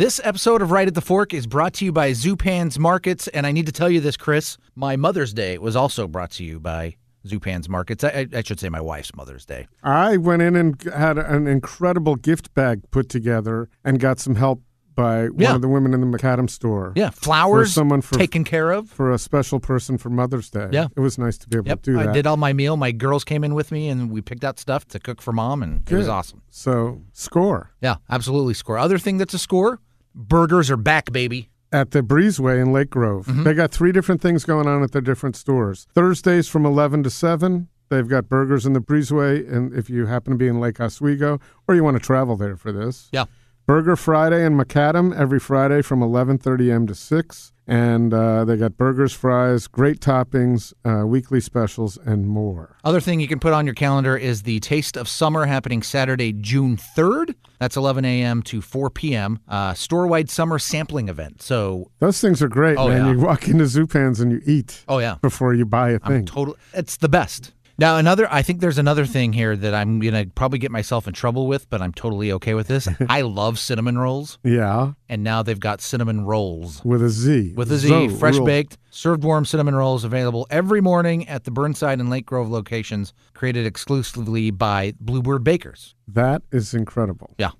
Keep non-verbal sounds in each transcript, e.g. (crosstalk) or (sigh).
This episode of Right at the Fork is brought to you by Zupan's Markets, and I need to tell you this, Chris. My Mother's Day was also brought to you by Zupan's Markets. I, I should say my wife's Mother's Day. I went in and had an incredible gift bag put together and got some help by one Yeah. of the women in the macadam store. Yeah, flowers For someone for- taken care of. For a special person for Mother's Day. Yeah. It was nice to be able Yep, to do that. I did all my meal. My girls came in with me, and we picked out stuff to cook for mom, and it was awesome. So, score. Yeah, absolutely. Score. Other thing that's a score: burgers are back, baby. At the Breezeway in Lake Grove. Mm-hmm. They got three different things going on at their different stores. Thursdays from 11 to 7, they've got burgers in the Breezeway. And if you happen to be in Lake Oswego or you want to travel there for this, Yeah. Burger Friday in Macadam every Friday from 11:30 a.m. to 6, and uh, they got burgers, fries, great toppings, uh, weekly specials, and more. Other thing you can put on your calendar is the Taste of Summer happening Saturday, June 3rd. That's 11 a.m. to 4 p.m. Uh, store-wide summer sampling event. So, Those things are great, Oh, man. yeah. You walk into Zupans and you eat oh yeah, before you buy a I'm thing. total. It's the best. Now, another. I think there's another thing here that I'm gonna probably get myself in trouble with, but I'm totally okay with this. (laughs) I love cinnamon rolls, yeah, and now they've got cinnamon rolls. with a Z. with a Z, Zo fresh rules. baked, served warm cinnamon rolls available every morning at the Burnside and Lake Grove locations, created exclusively by Bluebird Bakers. That is incredible. Yeah.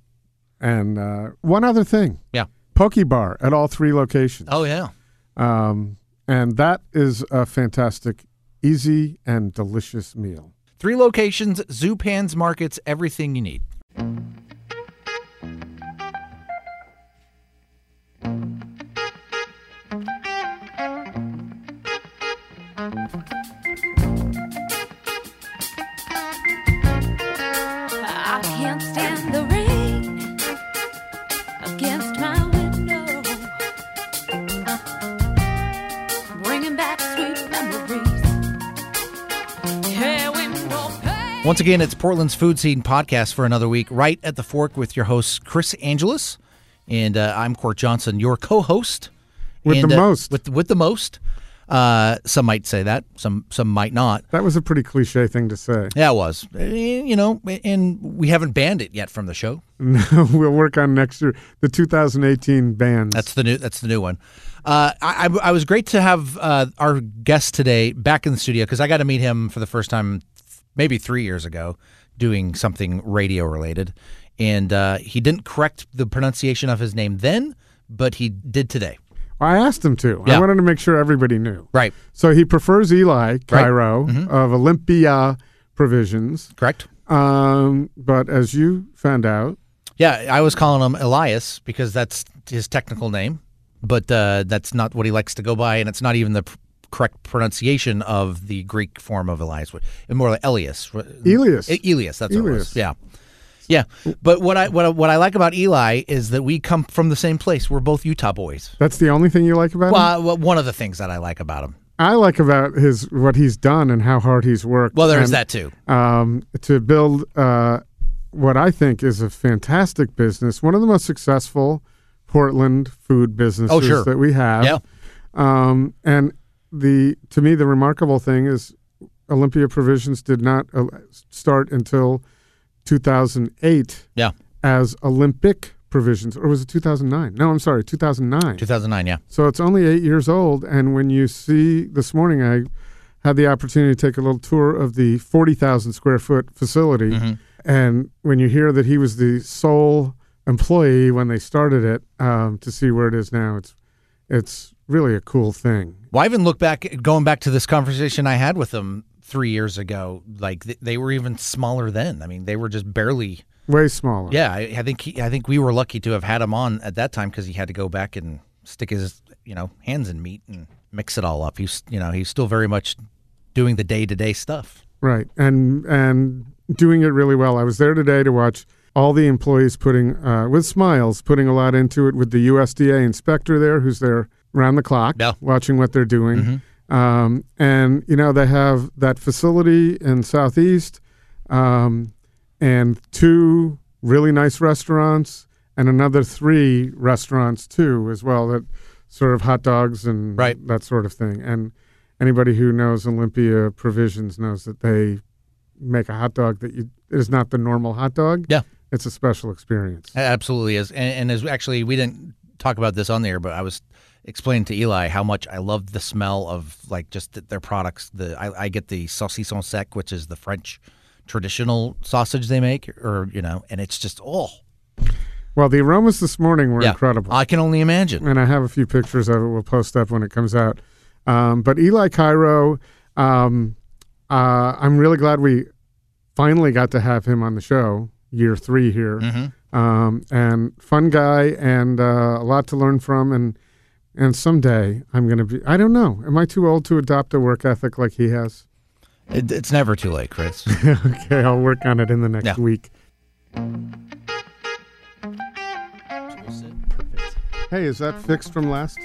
And uh, one other thing, Yeah. Poke Bar at all three locations. Oh yeah. Um, and that is a fantastic, easy, and delicious meal. Three locations, Zupans Markets, everything you need. I can't stand the rain against my window, bringing back sweet memories. Yeah, window pane. Once again, it's Portland's Food Scene podcast for another week, right at the fork with your host Chris Angelus, and uh, I'm Court Johnson, your co-host. With And, the uh, most. with with the most. Uh, some might say that, some some might not. That was a pretty cliche thing to say. Yeah, it was. Eh, You know, and we haven't banned it yet from the show. (laughs) No, we'll work on next year the 2018 bands. That's the new. That's the new one. Uh, I, I, I was great to have uh, our guest today back in the studio because I got to meet him for the first time, maybe three years ago, doing something radio related, and uh, he didn't correct the pronunciation of his name then, but he did today. I asked him to. Yeah. I wanted to make sure everybody knew. Right. So he prefers Eli Cairo Mm-hmm. of Olympia Provisions. Correct. Um, but as you found out, Yeah, I was calling him Elias because that's his technical name, but uh, that's not what he likes to go by, and it's not even the pr- correct pronunciation of the Greek form of Elias. More like Elias. Elias. Elias, that's what it was. Elias. Yeah. Yeah. But what I what I, what I like about Eli is that we come from the same place. We're both Utah boys. that's the only thing you like about him? Well, one of the things that I like about him. I like about his what he's done and how hard he's worked. Well, there's and, that too. um, to build uh, what I think is a fantastic business, one of the most successful Portland food businesses Oh, sure. that we have. Yeah. Um, and the to me the remarkable thing is Olympia Provisions did not uh, start until 2008 Yeah. as Olympic Provisions, or was it 2009? No, I'm sorry, 2009. 2009. Yeah. So it's only eight years old. And when you see this morning, I had the opportunity to take a little tour of the 40,000 square foot facility. Mm-hmm. And when you hear that he was the sole employee when they started it, um, to see where it is now, it's it's really a cool thing. Well, I even look back, going back to this conversation I had with them three years ago. Like th- they were even smaller then. I mean, they were just barely. Way smaller. Yeah, I, I think he, I think we were lucky to have had him on at that time because he had to go back and stick his you know hands in meat and mix it all up. He's you know he's still very much doing the day to day stuff. Right. And and doing it really well. I was there today to watch all the employees putting uh, with smiles, putting a lot into it with the USDA inspector there who's there round the clock Yeah. watching what they're doing. Um, and you know, they have that facility in Southeast um, and two really nice restaurants and another three restaurants too as well that sort of hot dogs and Right. that sort of thing. And anybody who knows Olympia Provisions knows that they make a hot dog that you is not the normal hot dog. Yeah. It's a special experience. It absolutely is, and, and as actually we didn't talk about this on the air, but I was explaining to Eli how much I love the smell of like just their products. The I, I get the saucisson sec, which is the French traditional sausage they make, or you know, and it's just oh Well, the aromas this morning were yeah, incredible. I can only imagine. and I have a few pictures of it. We'll post up when it comes out. Um, but Eli Cairo, um, uh, I'm really glad we finally got to have him on the show. Year three here, Mm-hmm. um, and fun guy, and uh, a lot to learn from. And and someday I'm going to be. I don't know. Am I too old to adopt a work ethic like he has? It, it's never too late, Chris. (laughs) okay, I'll work on it in the next Yeah. week. Perfect. Hey, is that fixed from last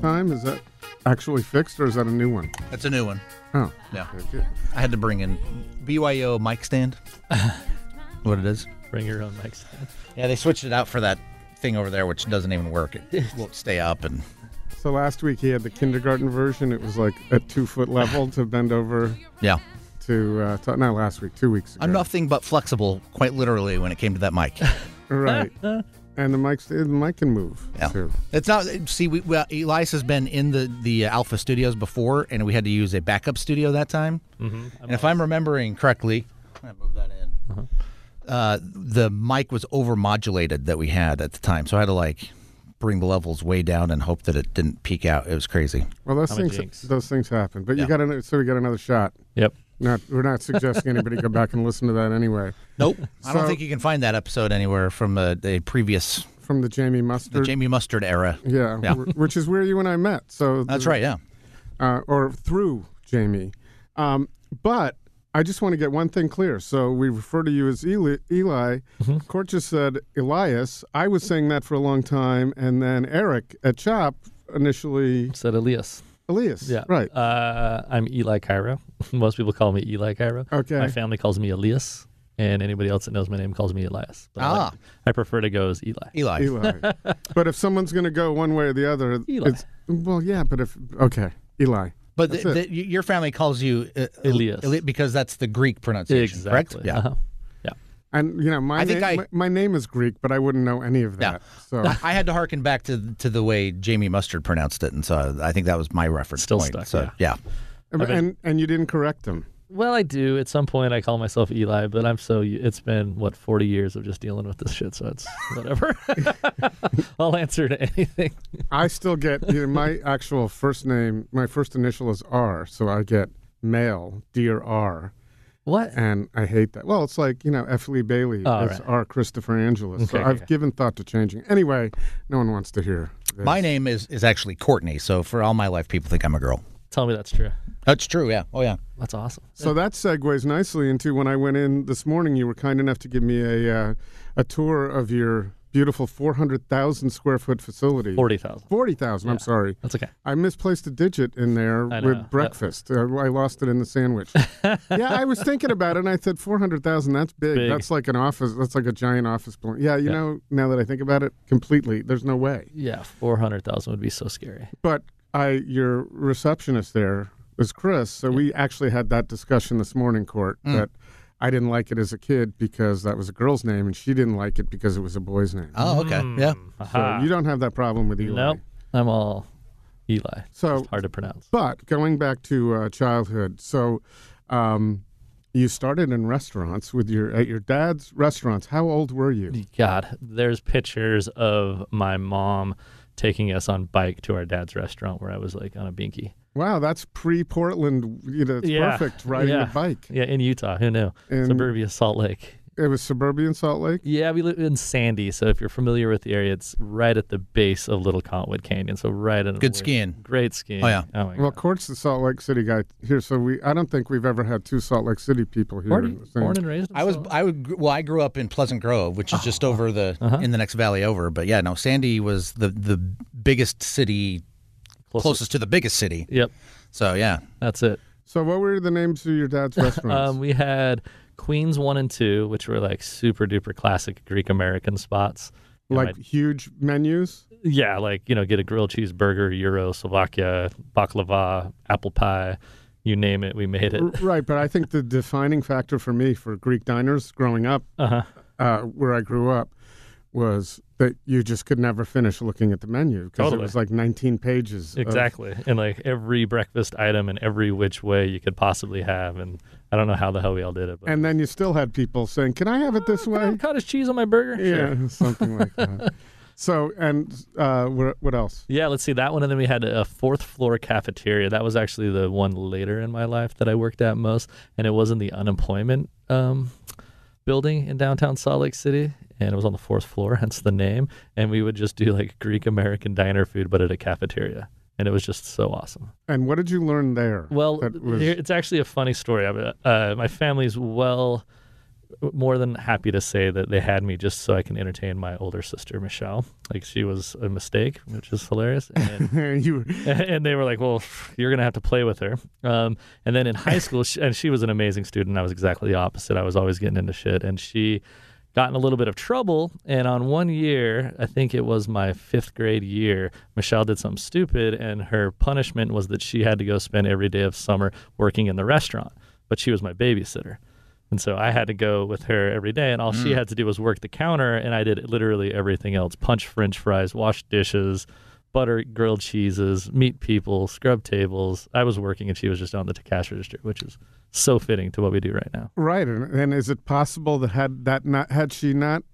time? Is that actually fixed, or is that a new one? That's a new one. Oh, Yeah, okay. I had to bring in BYO mic stand. (laughs) what it is? Bring your own mic stand. Yeah, they switched it out for that thing over there, which doesn't even work. It (laughs) won't stay up, and So last week he had the kindergarten version. It was like at two foot level to bend over yeah, to, uh, to not last week, two weeks ago. I'm nothing but flexible, quite literally, when it came to that mic. (laughs) Right. and the mic, the mic can move Yeah. too. It's not. See, we, well, Elias has been in the the Alpha Studios before, and we had to use a backup studio that time. Mm-hmm. And if I'm remembering correctly, I'm gonna move that in. Uh, the mic was overmodulated that we had at the time, so I had to like bring the levels way down and hope that it didn't peak out. It was crazy. Well, those I'm things those things happen. But Yeah. you got another, so we got another shot. Yep. Not we're not suggesting anybody go back and listen to that anyway. (laughs) Nope, I don't think you can find that episode anywhere from uh, the previous From the Jamie Mustard the Mustard. Jamie Mustard era. yeah, Yeah. which is where you and I met. So That's the- right. Yeah. uh, or through Jamie. Um, but I just want to get one thing clear. So we refer to you as Eli. Eli. Mm-hmm. Court just said Elias. I was saying that for a long time, and then Eric at Chop initially Said Elias. Elias. Yeah. Right. Uh, I'm Eli Cairo. (laughs) Most people call me Eli Cairo. Okay. My family calls me Elias, and anybody else that knows my name calls me Elias. But I, like- Ah. I prefer to go as Eli. Eli. Eli. (laughs) but if someone's going to go one way or the other, Eli. it's well, yeah. But if okay, Eli. But the, the, your family calls you uh, Elias. Eli- because that's the Greek pronunciation, Exactly. correct? Yeah. Uh-huh. And you know, my I think name, I- my, my name is Greek, but I wouldn't know any of Yeah. that. So (laughs) I had to harken back to to the way Jamie Mustard pronounced it, and so I think that was my reference Still point. stuck, So yeah, and and you didn't correct him. Well, I do. At some point, I call myself Eli, but I'm so. It's been what 40 years of just dealing with this shit, so it's whatever. (laughs) I'll answer to anything. (laughs) I still get you know, my actual first name. My first initial is R, so I get male, dear R, What? and I hate that. Well, it's like you know F. Lee Bailey Oh, is right. R. Christopher Angelus. so Okay, I've okay. given thought to changing. Anyway, no one wants to hear. This. my name is is actually Courtney. So for all my life, people think I'm a girl. Tell me that's true. That's true. Yeah. Oh yeah. That's awesome. So that segues nicely into when I went in this morning. You were kind enough to give me a uh, a tour of your beautiful four hundred thousand square foot facility. 40,000. Forty thousand. I'm sorry. That's okay. I misplaced a digit in there with breakfast. Uh, I lost it in the sandwich. (laughs) yeah, I was thinking about it, and I said four hundred thousand. That's big. Big. That's like an office. That's like a giant office building. Yeah, you Yeah. know, now that I think about it, completely. There's no way. Yeah, 400,000 would be so scary. But I, your receptionist there is Chris. So we actually had that discussion this morning, Court. Mm. That I didn't like it as a kid because that was a girl's name, and she didn't like it because it was a boy's name. Oh okay. Yeah. so you don't have that problem with Eli. Nope. I'm all Eli. So It's hard to pronounce. But going back to uh, childhood, so um, you started in restaurants with your at your dad's restaurants. How old were you? God, there's pictures of my mom taking us on bike to our dad's restaurant where I was like on a binky. Wow, that's pre-Portland. You know, it's Yeah, perfect riding yeah. a bike. Yeah, in Utah. Who knew? And Suburbia Salt Lake. It was suburban Salt Lake. Yeah, we live in Sandy, so if you're familiar with the area, it's right at the base of Little Cottonwood Canyon. So right in Good where- skiing. Great skiing. Oh, yeah. Oh my Well, god. Court's the Salt Lake City guy here, so we. I don't think we've ever had two Salt Lake City people here. Born, in the same- born and raised. in I was Salt Lake. I would well I grew up in Pleasant Grove, which is just over the Uh-huh. in the next valley over. But yeah, no, Sandy was the the biggest city, closest to the biggest city. Yep, So yeah, that's it. so, what were the names of your dad's (laughs) restaurants? Um, we had Queens one and two, which were like super duper classic Greek American spots. You know, like huge menus. Yeah, like you know, get a grilled cheeseburger, gyro, souvlakia, baklava, apple pie, you name it, we made it. Right, but I think the defining factor for me for Greek diners growing up, Uh huh. uh, where I grew up, was that you just could never finish looking at the menu because it was like 19 pages. of- Exactly. and like every breakfast item and every which way you could possibly have. And I don't know how the hell we all did it. But and then you still had people saying, "Can I have it this I way?" cottage cheese on my burger? Sure. Yeah, (laughs) something like that. (laughs) So, and uh, what, what else? Yeah, let's see that one. And then we had a fourth floor cafeteria. That was actually the one later in my life that I worked at most. And it was in the unemployment um, building in downtown Salt Lake City. And it was on the fourth floor, (laughs) hence the name. And we would just do like Greek American diner food, but at a cafeteria. And it was just so awesome. And what did you learn there? Well, was- it's actually a funny story. Uh, my family's well more than happy to say that they had me just so I can entertain my older sister Michelle. Like she was a mistake, which is hilarious. And, (laughs) you (laughs) and they were like, "Well, you're gonna have to play with her." Um, and then in high (laughs) school, she, and she was an amazing student. I was exactly the opposite. I was always getting into shit, and she got in a little bit of trouble. And on one year, I think it was my fifth grade year, Michelle did something stupid, and her punishment was that she had to go spend every day of summer working in the restaurant. But she was my babysitter. And so I had to go with her every day, and all she mm. had to do was work the counter, and I did literally everything else punch french fries, wash dishes, butter grilled cheeses, meet people, scrub tables. I was working, and she was just on the cash register, which is so fitting to what we do right now. right, and, and is it possible that had that not had she not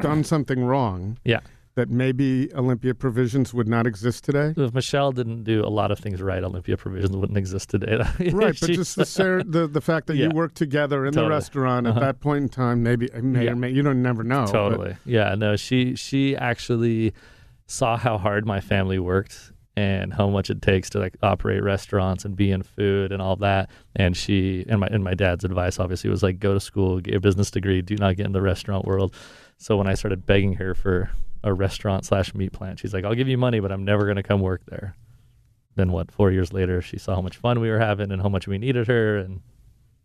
done something wrong, Yeah. That maybe Olympia provisions would not exist today? If Michelle didn't do a lot of things right, Olympia Provisions wouldn't exist today. (laughs) Right, but just the, ser- (laughs) the the fact that you Yeah. worked together in the restaurant at Uh-huh. that point in time, maybe may Yeah. or may you don't never know. but- Totally. Yeah, no, she she actually saw how hard my family worked and how much it takes to like operate restaurants and be in food and all that. And she and my and my dad's advice obviously was like go to school, get a business degree, do not get in the restaurant world. So when I started begging her for a restaurant slash meat plant, she's like, I'll give you money, but I'm never gonna come work there. Then what? Four years later, she saw how much fun we were having and how much we needed her, and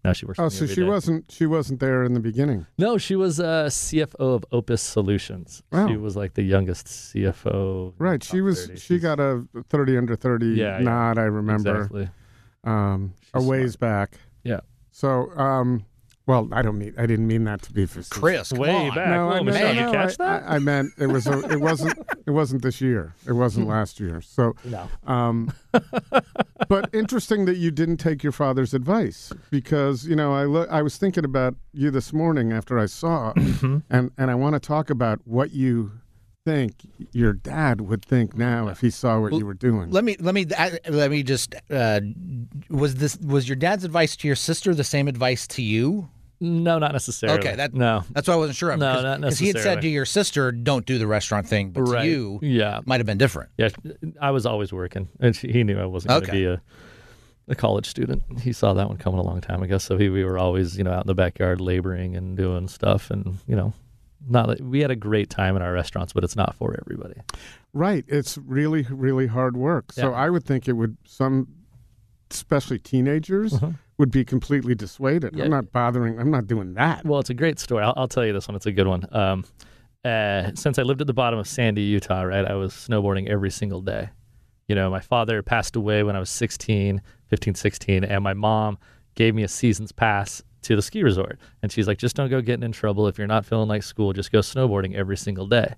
now she works. Oh, so she day. wasn't she wasn't there in the beginning. No, she was uh, CFO of Opus Solutions. Wow. She was like the youngest CFO. Right, she was 30. she She's- got a thirty under thirty Yeah, yeah. nod. I remember exactly. um, a ways back. Yeah. So, um, well, I don't mean I didn't mean that to be facetious. Chris, Way on. back. No, Whoa, I, no, Michelle, no, you catch I, that? I, I meant it was a, it wasn't it wasn't this year. It wasn't last year. So, No. um, (laughs) but interesting that you didn't take your father's advice because you know I lo- I was thinking about you this morning after I saw, Mm-hmm. and and I want to talk about what you think your dad would think now if he saw what Well, you were doing. Let me let me I- let me just uh, was this was your dad's advice to your sister the same advice to you? No, not necessarily. Okay, that- no. That's why I wasn't sure of. No, because- not because he had said necessarily. to your sister, "Don't do the restaurant thing," but right. to you, yeah, might have been different. yeah. I was always working, and she, he knew I wasn't going to Okay. be a a college student. He saw that one coming a long time ago. So he, we were always, you know, out in the backyard laboring and doing stuff, and you know, not we had a great time in our restaurants, but it's not for everybody. Right. It's really, really hard work. So I would think it would some, especially teenagers, Uh-huh. Would be completely dissuaded. Yeah. I'm not bothering. I'm not doing that. Well, it's a great story. I'll, I'll tell you this one. It's a good one. Um, uh, since I lived at the bottom of Sandy, Utah, right, I was snowboarding every single day. You know, my father passed away when I was 16, 15, 16, and my mom gave me a season's pass to the ski resort. And she's like, just don't go getting in trouble. If you're not feeling like school, just go snowboarding every single day.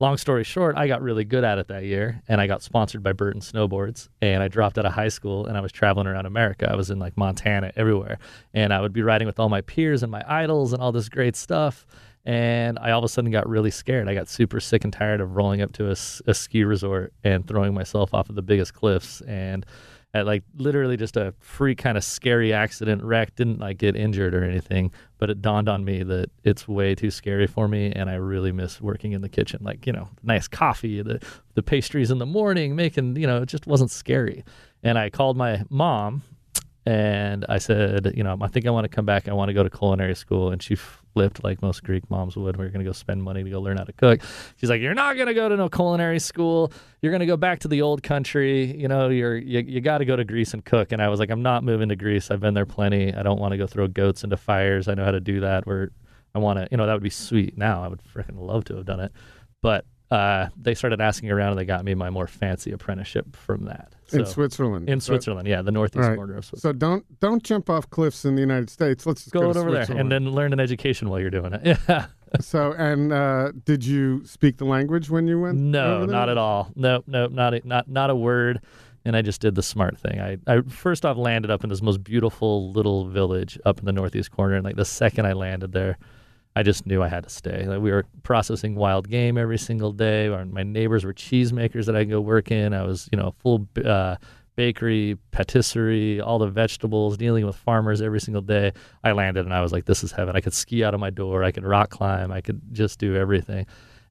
Long story short, I got really good at it that year and I got sponsored by Burton Snowboards and I dropped out of high school and I was traveling around America. I was in like Montana, everywhere. And I would be riding with all my peers and my idols and all this great stuff. And I all of a sudden got really scared. I got super sick and tired of rolling up to a ski resort and throwing myself off of the biggest cliffs. And at like literally just a free kind of scary accident wreck, didn't like get injured or anything, but it dawned on me that it's way too scary for me and I really miss working in the kitchen. Like, you know, nice coffee, the the pastries in the morning, making, you know, it just wasn't scary. And I called my mom and I said, you know, I think I want to come back. I want to go to culinary school. And she flipped like most Greek moms would. We're going to go spend money to go learn how to cook. She's like, you're not going to go to no culinary school. You're going to go back to the old country. You know, you're you, you got to go to Greece and cook. And I was like, I'm not moving to Greece. I've been there plenty. I don't want to go throw goats into fires. I know how to do that. Where I want to, you know, that would be sweet. Now I would freaking love to have done it, but. Uh, they started asking around and they got me my more fancy apprenticeship from that. In Switzerland. in So- Switzerland, yeah, the northeast Right. corner of Switzerland. So don't don't jump off cliffs in the United States. Let's just go go, over there and then learn an education while you're doing it. Yeah, (laughs) so, and uh, did you speak the language when you went? No, not at all. Nope, nope, not a, not not a word. And I just did the smart thing. I, I first off landed up in this most beautiful little village up in the northeast corner, and like the second I landed there, I just knew I had to stay. Like we were processing wild game every single day. Our, my neighbors were cheesemakers that I go work in. I was, you know, full uh, bakery, patisserie, all the vegetables, dealing with farmers every single day. I landed and I was like, this is heaven. I could ski out of my door. I could rock climb. I could just do everything.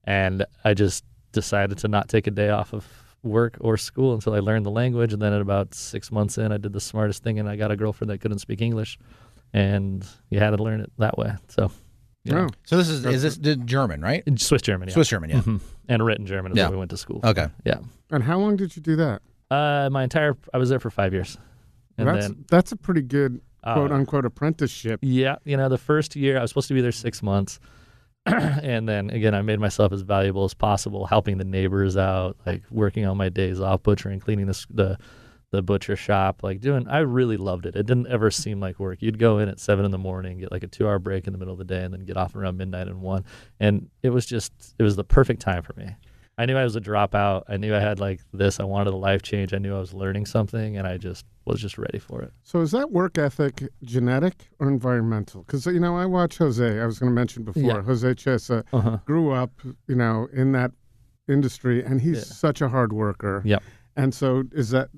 And I just decided to not take a day off of work or school until I learned the language. And then at about six months in, I did the smartest thing and I got a girlfriend that couldn't speak English. And you had to learn it that way. So, you know, Oh, So this is is this German, right? Swiss German, yeah. Swiss German, yeah. Mhm. And written German is Yeah. where we went to school. Okay. Yeah. and how long did you do that? Uh, my entire, I was there for five years. And that's then, that's a pretty good uh, quote unquote apprenticeship. Yeah, you know, the first year I was supposed to be there six months, (clears throat) and then again I made myself as valuable as possible, helping the neighbors out, like working on my days off, butchering, cleaning the the the butcher shop, like doing. I really loved it. It didn't ever seem like work. You'd go in at seven in the morning, get like a two hour break in the middle of the day, and then get off around midnight and one, and it was just it was the perfect time for me. I knew I was a dropout. I knew I had like this. I wanted a life change. I knew I was learning something, and I just was just ready for it. So is that work ethic genetic or environmental? Because you know, I watch Jose. I was going to mention before. Yeah. Jose Chesa Uh-huh. grew up, you know, in that industry, and he's Yeah. such a hard worker. Yep. And so is that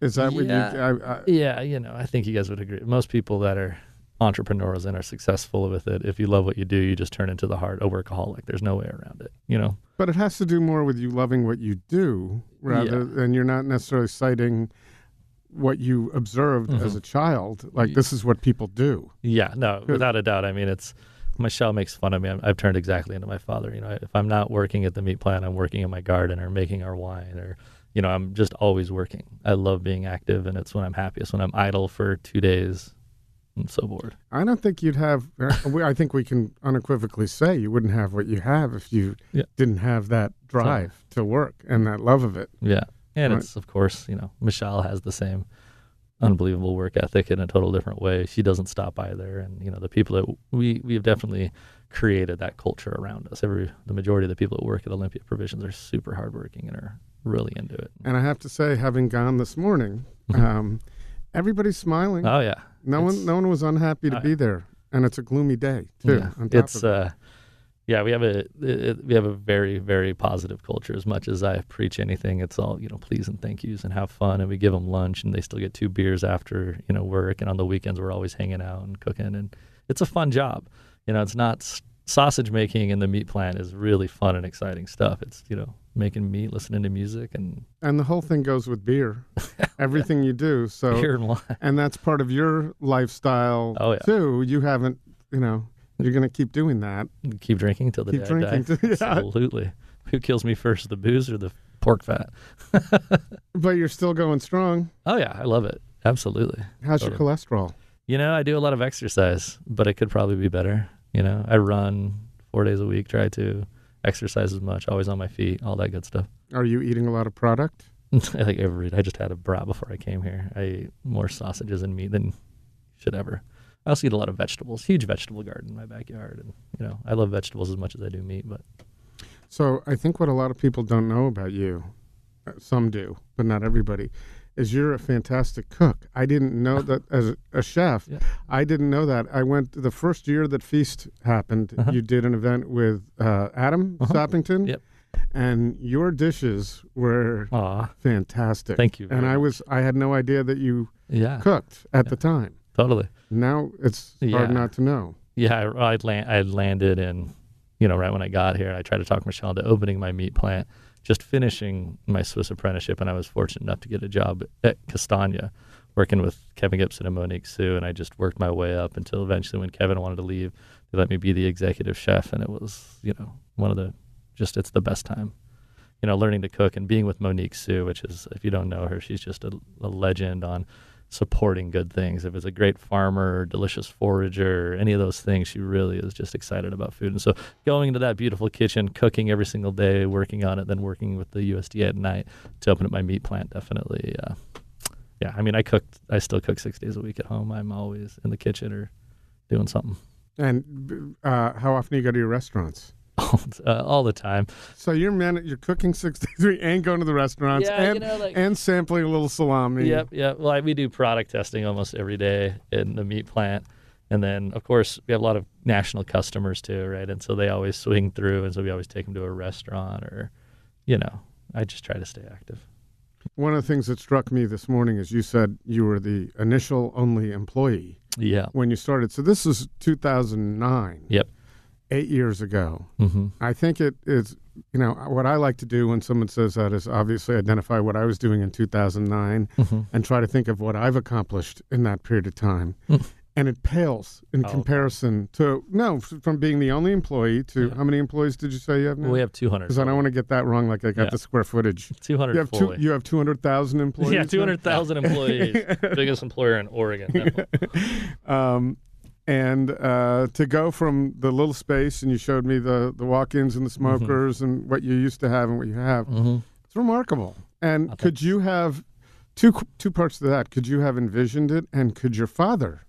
is that what you? Yeah. I, I, Yeah, you know, I think you guys would agree. Most people that are entrepreneurs and are successful with it, if you love what you do, you just turn into the heart a workaholic. There's no way around it. You know. but it has to do more with you loving what you do, rather Yeah. than you're not necessarily citing what you observed as Mhm. a child. Like this is what people do. Yeah, no, without a doubt. I mean, it's Michelle makes fun of me. I'm, I've turned exactly into my father. You know, if I'm not working at the meat plant, I'm working in my garden or making our wine or. You know, I'm just always working. I love being active, and it's when I'm happiest. When I'm idle for two days, I'm so bored. I don't think you'd have. uh, we- I think we can unequivocally say you wouldn't have what you have if you Yeah. didn't have that drive to work and that love of it. Yeah. And Right. it's, of course, you know, Michelle has the same unbelievable work ethic in a total different way. She doesn't stop either. And, you know, the people that we, we have definitely created that culture around us. Every, the majority of the people that work at Olympia Provisions are super hardworking and are really into it. And I have to say, having gone this morning, um, everybody's smiling. Oh, yeah. no it's- one, no one was unhappy to uh, be there, and it's a gloomy day too. Yeah. It's, uh, yeah, we have a it, we have a very very positive culture. As much as I preach anything, it's all you know, please and thank yous and have fun. And we give them lunch, and they still get two beers after you know work. And on the weekends, we're always hanging out and cooking, and it's a fun job. You know, it's not sausage making in the meat plant is really fun and exciting stuff. It's you know making meat, listening to music, and and the whole thing goes with beer. (laughs) Everything you do, so (laughs) beer and wine. and that's part of your lifestyle Oh, yeah. too. You haven't, you know, you're going to keep doing that. Keep drinking until the Keep day I die. (laughs) yeah. Absolutely. Who kills me first, the booze or the pork fat? But you're still going strong. Oh yeah, I love it. Absolutely. How's your cholesterol? You know, I do a lot of exercise, but it could probably be better. You know, I run four days a week, try to exercise as much, always on my feet, all that good stuff. Are you eating a lot of product? (laughs) I think every I just had a brat before I came here. I ate more sausages and meat than should ever. I also eat a lot of vegetables. Huge vegetable garden in my backyard, and you know, I love vegetables as much as I do meat. But So I think what a lot of people don't know about you, uh, some do, but not everybody, is you're a fantastic cook. I didn't know (laughs) that as a, chef. Yeah. I didn't know that. I went the first year that Feast happened. Uh-huh. You did an event with uh, Adam Uh-huh. Sappington. Yep. And your dishes were aw, fantastic. thank you. And I was I had no idea that you yeah, cooked at Yeah. the time. totally. Now it's hard not to know. Yeah, I, I'd land, I landed in, you know, right when I got here. I tried to talk Michelle into opening my meat plant, just finishing my Swiss apprenticeship, and I was fortunate enough to get a job at Castagna, working with Kevin Gibson and Monique Siu, and I just worked my way up until eventually when Kevin wanted to leave, they let me be the executive chef, and it was, you know, one of the, just it's the best time. You know, learning to cook and being with Monique Siu, which is, if you don't know her, she's just a, a legend on supporting good things. If it's a great farmer, delicious forager, any of those things, she really is just excited about food. And so going into that beautiful kitchen, cooking every single day, working on it, then working with the USDA at night to open up my meat plant, definitely. Uh, yeah, I mean, I cooked, I still cook six days a week at home. I'm always in the kitchen or doing something. And uh, how often do you go to your restaurants? Uh, all the time. So you're man, you're cooking six days a week and going to the restaurants Yeah, you and know, like- and sampling a little salami. Yep, yep. Well, I- we do product testing almost every day in the meat plant, and then of course we have a lot of national customers too, right? And so they always swing through, and so we always take them to a restaurant or, you know, I just try to stay active. One of the things that struck me this morning is you said you were the initial only employee Yeah. when you started. So this is 2009, Yep. Eight years ago. Mm-hmm. I think it is, you know, what I like to do when someone says that is obviously identify what I was doing in 2009 Mm-hmm. and try to think of what I've accomplished in that period of time. and it pales in Oh, okay. comparison to, no, from being the only employee to Yeah. how many employees did you say you have now? We have 200. Because I don't want to get that wrong, like I got Yeah. the square footage. 200 You have two. You have two hundred thousand (laughs) employees. yeah, 200,000 employees. (laughs) Biggest employer in Oregon. (laughs) um, and uh, to go from the little space, and you showed me the the walk-ins and the Mm-hmm. smokers and what you used to have and what you have. mm-hmm. It's remarkable. And Oh, could you have two two parts to that? Could you have envisioned it? And could your father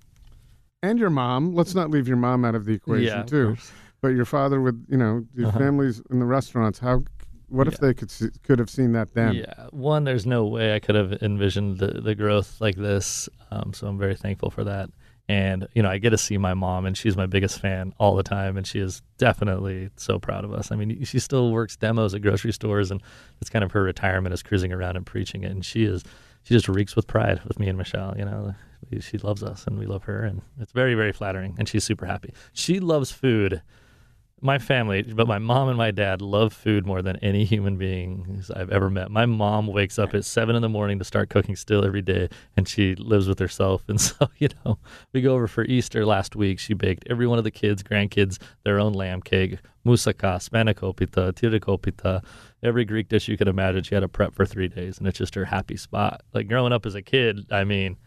and your mom? Let's not leave your mom out of the equation Yeah, too. But your father with you know your Uh-huh. families in the restaurants. How? What if they could see, could have seen that then? Yeah, one, there's no way I could have envisioned the, the growth like this. Um, so I'm very thankful for that. And, you know, I get to see my mom, and she's my biggest fan all the time. And she is definitely so proud of us. I mean, she still works demos at grocery stores, and it's kind of her retirement is cruising around and preaching it. And she is, she just reeks with pride with me and Michelle. You know, she loves us, and we love her. And it's very, very flattering. And she's super happy. She loves food my family, but my mom and my dad love food more than any human beings I've ever met. My mom wakes up at seven in the morning to start cooking still every day, and she lives with herself. (laughs) And so, you know, we go over for Easter last week. She baked every one of the kids, grandkids, their own lamb cake, moussaka, spanakopita, tirikopita, every Greek dish you could imagine. She had to prep for three days, and it's just her happy spot. Like growing up as a kid, I mean,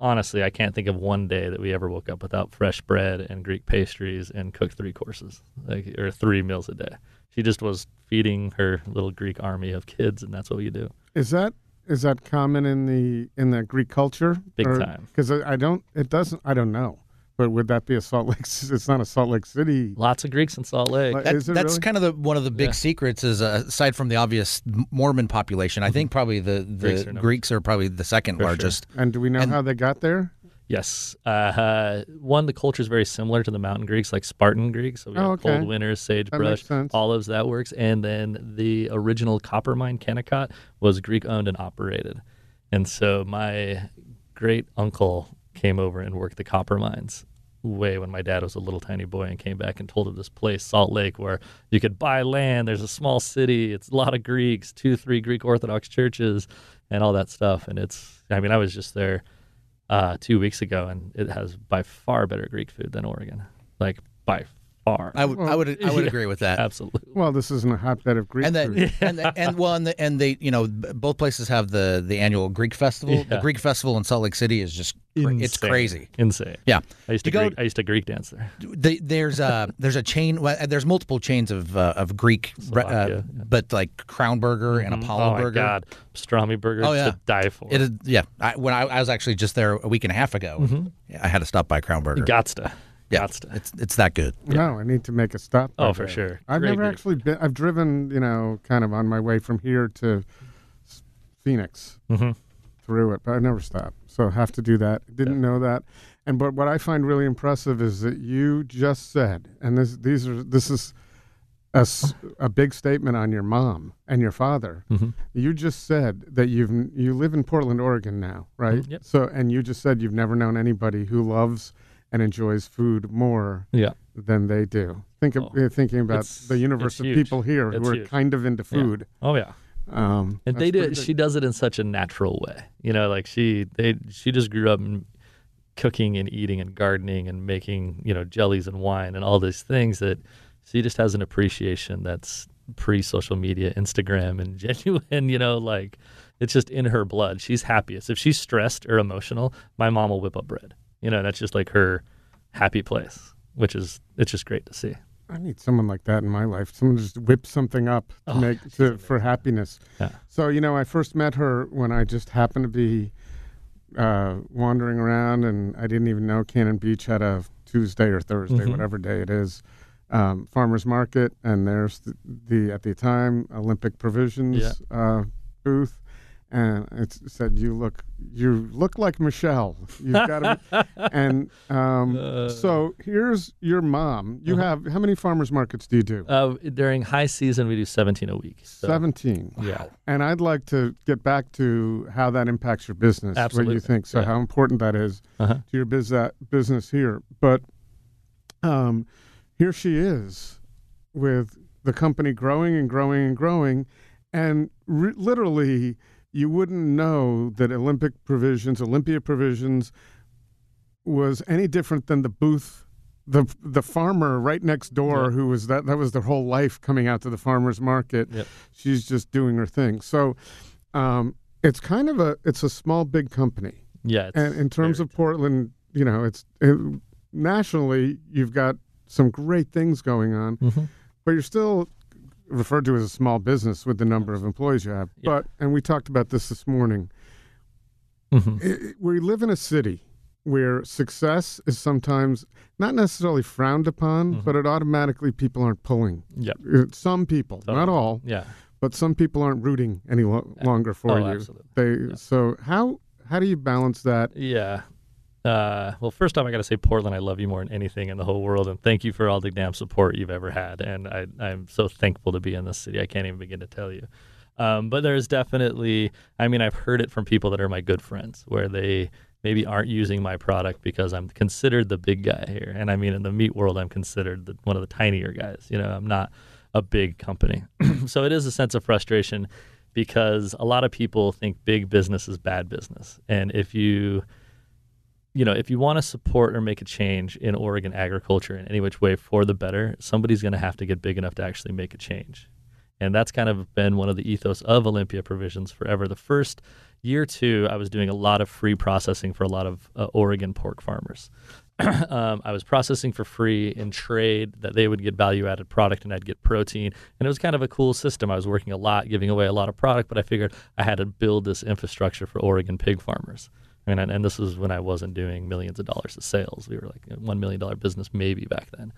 honestly, I can't think of one day that we ever woke up without fresh bread and Greek pastries and cooked three courses, like or three meals a day. She just was feeding her little Greek army of kids, and that's what we do. Is that is that common in the in the Greek culture? Big time. Because I don't. It doesn't. I don't know. But would that be a Salt Lake? It's not a Salt Lake City. Lots of Greeks in Salt Lake. Like- That, Is it that's really? kind of the one of the big Yeah. secrets is uh, aside from the obvious Mormon population, I think probably the, the Greeks Greeks, are are, probably the second For sure. largest. And do we know And- how they got there? Yes. Uh, uh, one, the culture is very similar to the mountain Greeks, like Spartan Greeks. So we Oh, have okay. cold winters, sagebrush, makes olives, that works. And then the original copper mine, Kennecott, was Greek owned and operated. And so my great uncle came over and worked the copper mines way when my dad was a little tiny boy and came back and told of this place, Salt Lake, where you could buy land. There's a small city. It's a lot of Greeks, two, three Greek Orthodox churches, and all that stuff. And it's, I mean, I was just there uh, two weeks ago, and it has by far better Greek food than Oregon. Like by far. I would, I would, I would Yeah. agree with that. Absolutely. Well, this isn't a hotbed of Greek and then, food. and, the, and well, and, the, and they, you know, both places have the the annual Greek festival. The Greek festival in Salt Lake City is just cra- it's crazy. Insane. Yeah, I used to You go- Greek, I used to Greek dance there. the, there's a there's a chain. Well, there's multiple chains of uh, of Greek, re- uh, yeah. but like Crown Burger and Apollo oh my Burger. God, pastrami burger Oh, yeah. to die for. It is, yeah. I, when I, I was actually just there a week and a half ago, I had to stop by Crown Burger. Gots to. Yeah, Gots it's it's that good. No, I need to make a stop. Oh, for there. sure. I've Great never Greek. actually been. I've driven, you know, kind of on my way from here to S- Phoenix Mhm. through it, but I never stopped. So have to do that. Didn't know that. And but what I find really impressive is that you just said, and this these are this is a, a big statement on your mom and your father. Mhm. You just said that you've you live in Portland, Oregon now, right? Mhm, yep. So and you just said you've never known anybody who loves and enjoys food more Yeah. than they do. Think of, Oh, uh, thinking about the universe of huge. people here It's who are huge. kind of into Yeah. food. Oh yeah. Um, And they do. She does it in such a natural way. You know, like she they she just grew up cooking and eating and gardening and making you know jellies and wine and all these things that she just has an appreciation that's pre social media, Instagram, and (laughs) genuine. You know, like it's just in her blood. She's happiest if she's stressed or emotional. My mom will whip up bread. You know, that's just like her happy place, which is it's just great to see. I need someone like that in my life. Someone just whip something up to Oh, make to, for happiness. Yeah. So you know, I first met her when I just happened to be uh, wandering around, and I didn't even know Cannon Beach had a Tuesday or Thursday, Mhm. whatever day it is, um, farmers market, and there's the, the at the time Olympic Provisions uh, booth, and it said, "You look, you look like Michelle. You've got to." (laughs) and um, Uh. so here's your mom. You Uh-huh. have how many farmers markets do you do? Uh, during high season, we do 17 a week. So, Seventeen. Yeah. And I'd like to get back to how that impacts your business. Absolutely. What you think? So Yeah. how important that is Uh-huh. to your biz- that business here. But um, here she is with the company growing and growing and growing, and re- literally you wouldn't know that Olympic provisions, Olympia provisions, was any different than the booth. The, the farmer right next door Yeah. who was that that was their whole life coming out to the farmers market Yep. she's just doing her thing so um, it's kind of a it's a small big company Yeah. and in terms of Portland, you know, it's it, nationally you've got some great things going on, Mhm. but you're still referred to as a small business with the number of employees you have. Yeah. But and we talked about this this morning. Mhm. i i- we live in a city where success is sometimes not necessarily frowned upon, Mhm. but it automatically people aren't pulling. Yep. Uh, Some people, not all, Yeah. but some people aren't rooting any lo- longer for Oh, you. absolutely. They Yeah. so how how do you balance that? Yeah. Uh, well, first off, I got to say, Portland, I love you more than anything in the whole world, and thank you for all the damn support you've ever had. And I, I'm so thankful to be in this city. I can't even begin to tell you. Um, but there's definitely, I mean, I've heard it from people that are my good friends, where they maybe aren't using my product because I'm considered the big guy here. And I mean, in the meat world, I'm considered the, one of the tinier guys. You know, I'm not a big company. (clears throat) so it is a sense of frustration because a lot of people think big business is bad business. And if you, you know, if you want to support or make a change in Oregon agriculture in any which way for the better, somebody's going to have to get big enough to actually make a change. And that's kind of been one of the ethos of Olympia Provisions forever. The first year two, I was doing a lot of free processing for a lot of uh, Oregon pork farmers. (clears throat) um, I was processing for free in trade that they would get value added product and I'd get protein. And it was kind of a cool system. I was working a lot, giving away a lot of product, but I figured I had to build this infrastructure for Oregon pig farmers. And, and this was when I wasn't doing millions of dollars of sales. We were like a $1 million business maybe back then.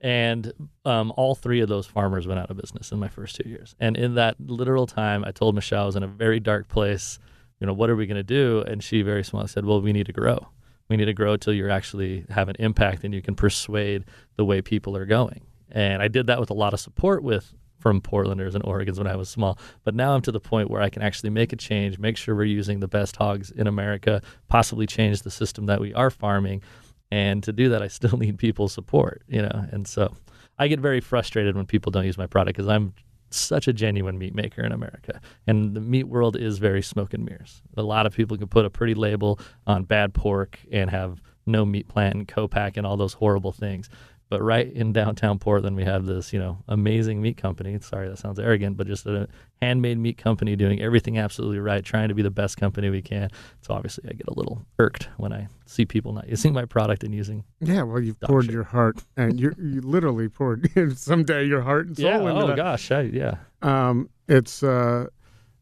And um, all three of those farmers went out of business in my first two years. And in that literal time, I told Michelle I was in a very dark place. You know, what are we going to do? And she very smart said, well, we need to grow. We need to grow till you actually have an impact and you can persuade the way people are going. And I did that with a lot of support with from Portlanders and Oregons when I was small. But now I'm to the point where I can actually make a change, make sure we're using the best hogs in America, possibly change the system that we are farming. And to do that, I still (laughs) need people's support, you know. And so I get very frustrated when people don't use my product because I'm such a genuine meat maker in America. And the meat world is very smoke and mirrors. A lot of people can put a pretty label on bad pork and have no meat plant and co-pack and all those horrible things. But right in downtown Portland, we have this, you know, amazing meat company. Sorry, that sounds arrogant, but just a handmade meat company doing everything absolutely right, trying to be the best company we can. So obviously, I get a little irked when I see people not using my product and using. Yeah, well, you've poured shit. your heart, and you you literally poured (laughs) someday your heart and soul yeah. into Oh that. gosh. I, yeah. Um, it's uh,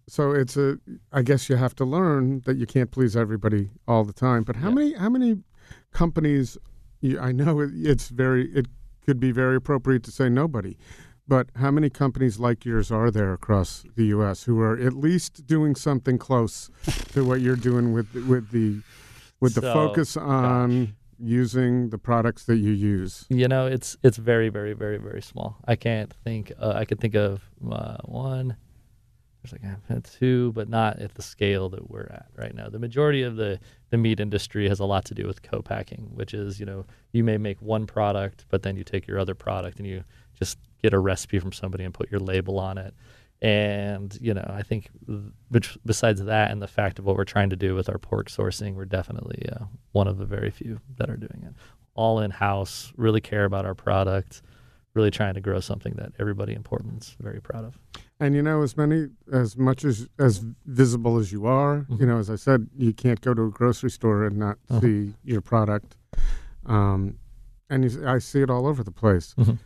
so it's a. I guess you have to learn that you can't please everybody all the time. But how Yeah. many how many companies? I know it, it's very. It could be very appropriate to say nobody. But how many companies like yours are there across the U.S. who are at least doing something close to what you're doing with with the with the So, focus on using the products that you use? You know, it's it's very, very, very, very small. I can't think. Uh, I could think of uh, one. There's like uh, two, but not at the scale that we're at right now. The majority of the the meat industry has a lot to do with co-packing, which is you know you may make one product, but then you take your other product and you just get a recipe from somebody and put your label on it. And you know, I think besides that and the fact of what we're trying to do with our pork sourcing, we're definitely uh, one of the very few that are doing it. All in house, really care about our product, really trying to grow something that everybody in Portland's very proud of. And you know, as many as much as as visible as you are, you Mhm. know, as I said, you can't go to a grocery store and not Uh-huh. see your product. Um, and you, I see it all over the place. Mhm.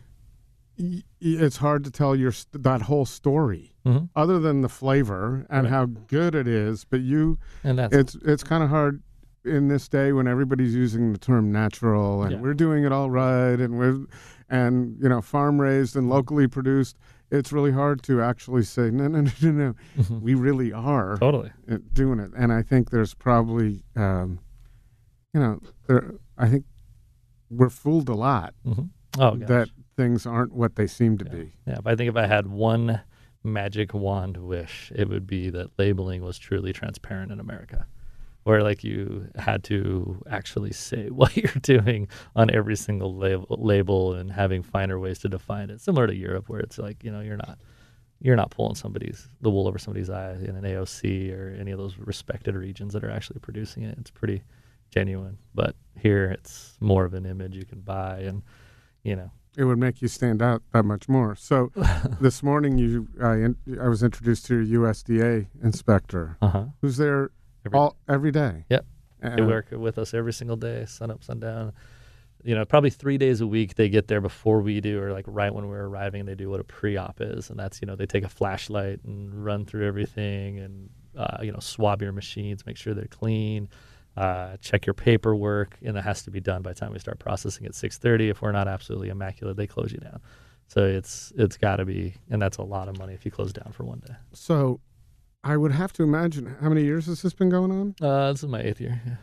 Y- It's hard to tell your that whole story, Mhm. other than the flavor and Right. how good it is. But you, And that's it's it's kind of hard in this day when everybody's using the term natural and Yeah. we're doing it all right and we're and you know farm raised and locally produced it's really hard to actually say no no no no no Mhm. we really are Totally. uh, doing it and i think there's probably um, you know there i think we're fooled a lot hmm Oh, that things aren't what they seem to Yeah. be Yeah, but I think if I had one magic wand wish, it would be that labeling was truly transparent in America, where like you had to actually say (laughs) what you're doing on every single label, label and having finer ways to define it. Similar to Europe, where it's like you know you're not you're not pulling somebody's the wool over somebody's eye in an AOC or any of those respected regions that are actually producing it. It's pretty genuine, but here it's more of an image you can buy and you know it would make you stand out that much more. So (laughs) this morning, you I, I was introduced to your USDA inspector, uh huh. who's there Every- all every day. Yep. And- They work with us every single day, sun up, sundown. You know, probably three days a week they get there before we do, or like right when we're arriving, they do what a pre-op is, and that's you know they take a flashlight and run through everything, and uh, you know swab your machines, make sure they're clean, uh, check your paperwork, and it has to be done by the time we start processing at 6:30. If we're not absolutely immaculate, they close you down. So it's it's got to be, and that's a lot of money if you close down for one day. So, I would have to imagine how many years has this been going on Uh, this is my eighth year. Yeah.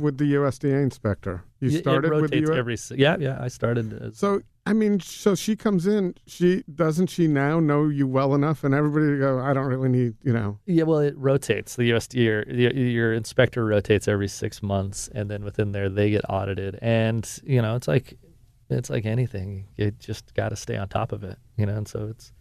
with the USDA inspector? You started it with the US. every. Yeah, yeah. I started. As, so I mean, so she comes in. She doesn't she now know you well enough, and everybody go, I don't really need you know. Yeah, well, it rotates. The USDA, your, your your inspector rotates every six months, and then within there they get audited. And you know, it's like it's like anything. You just got to stay on top of it. You know, and so it's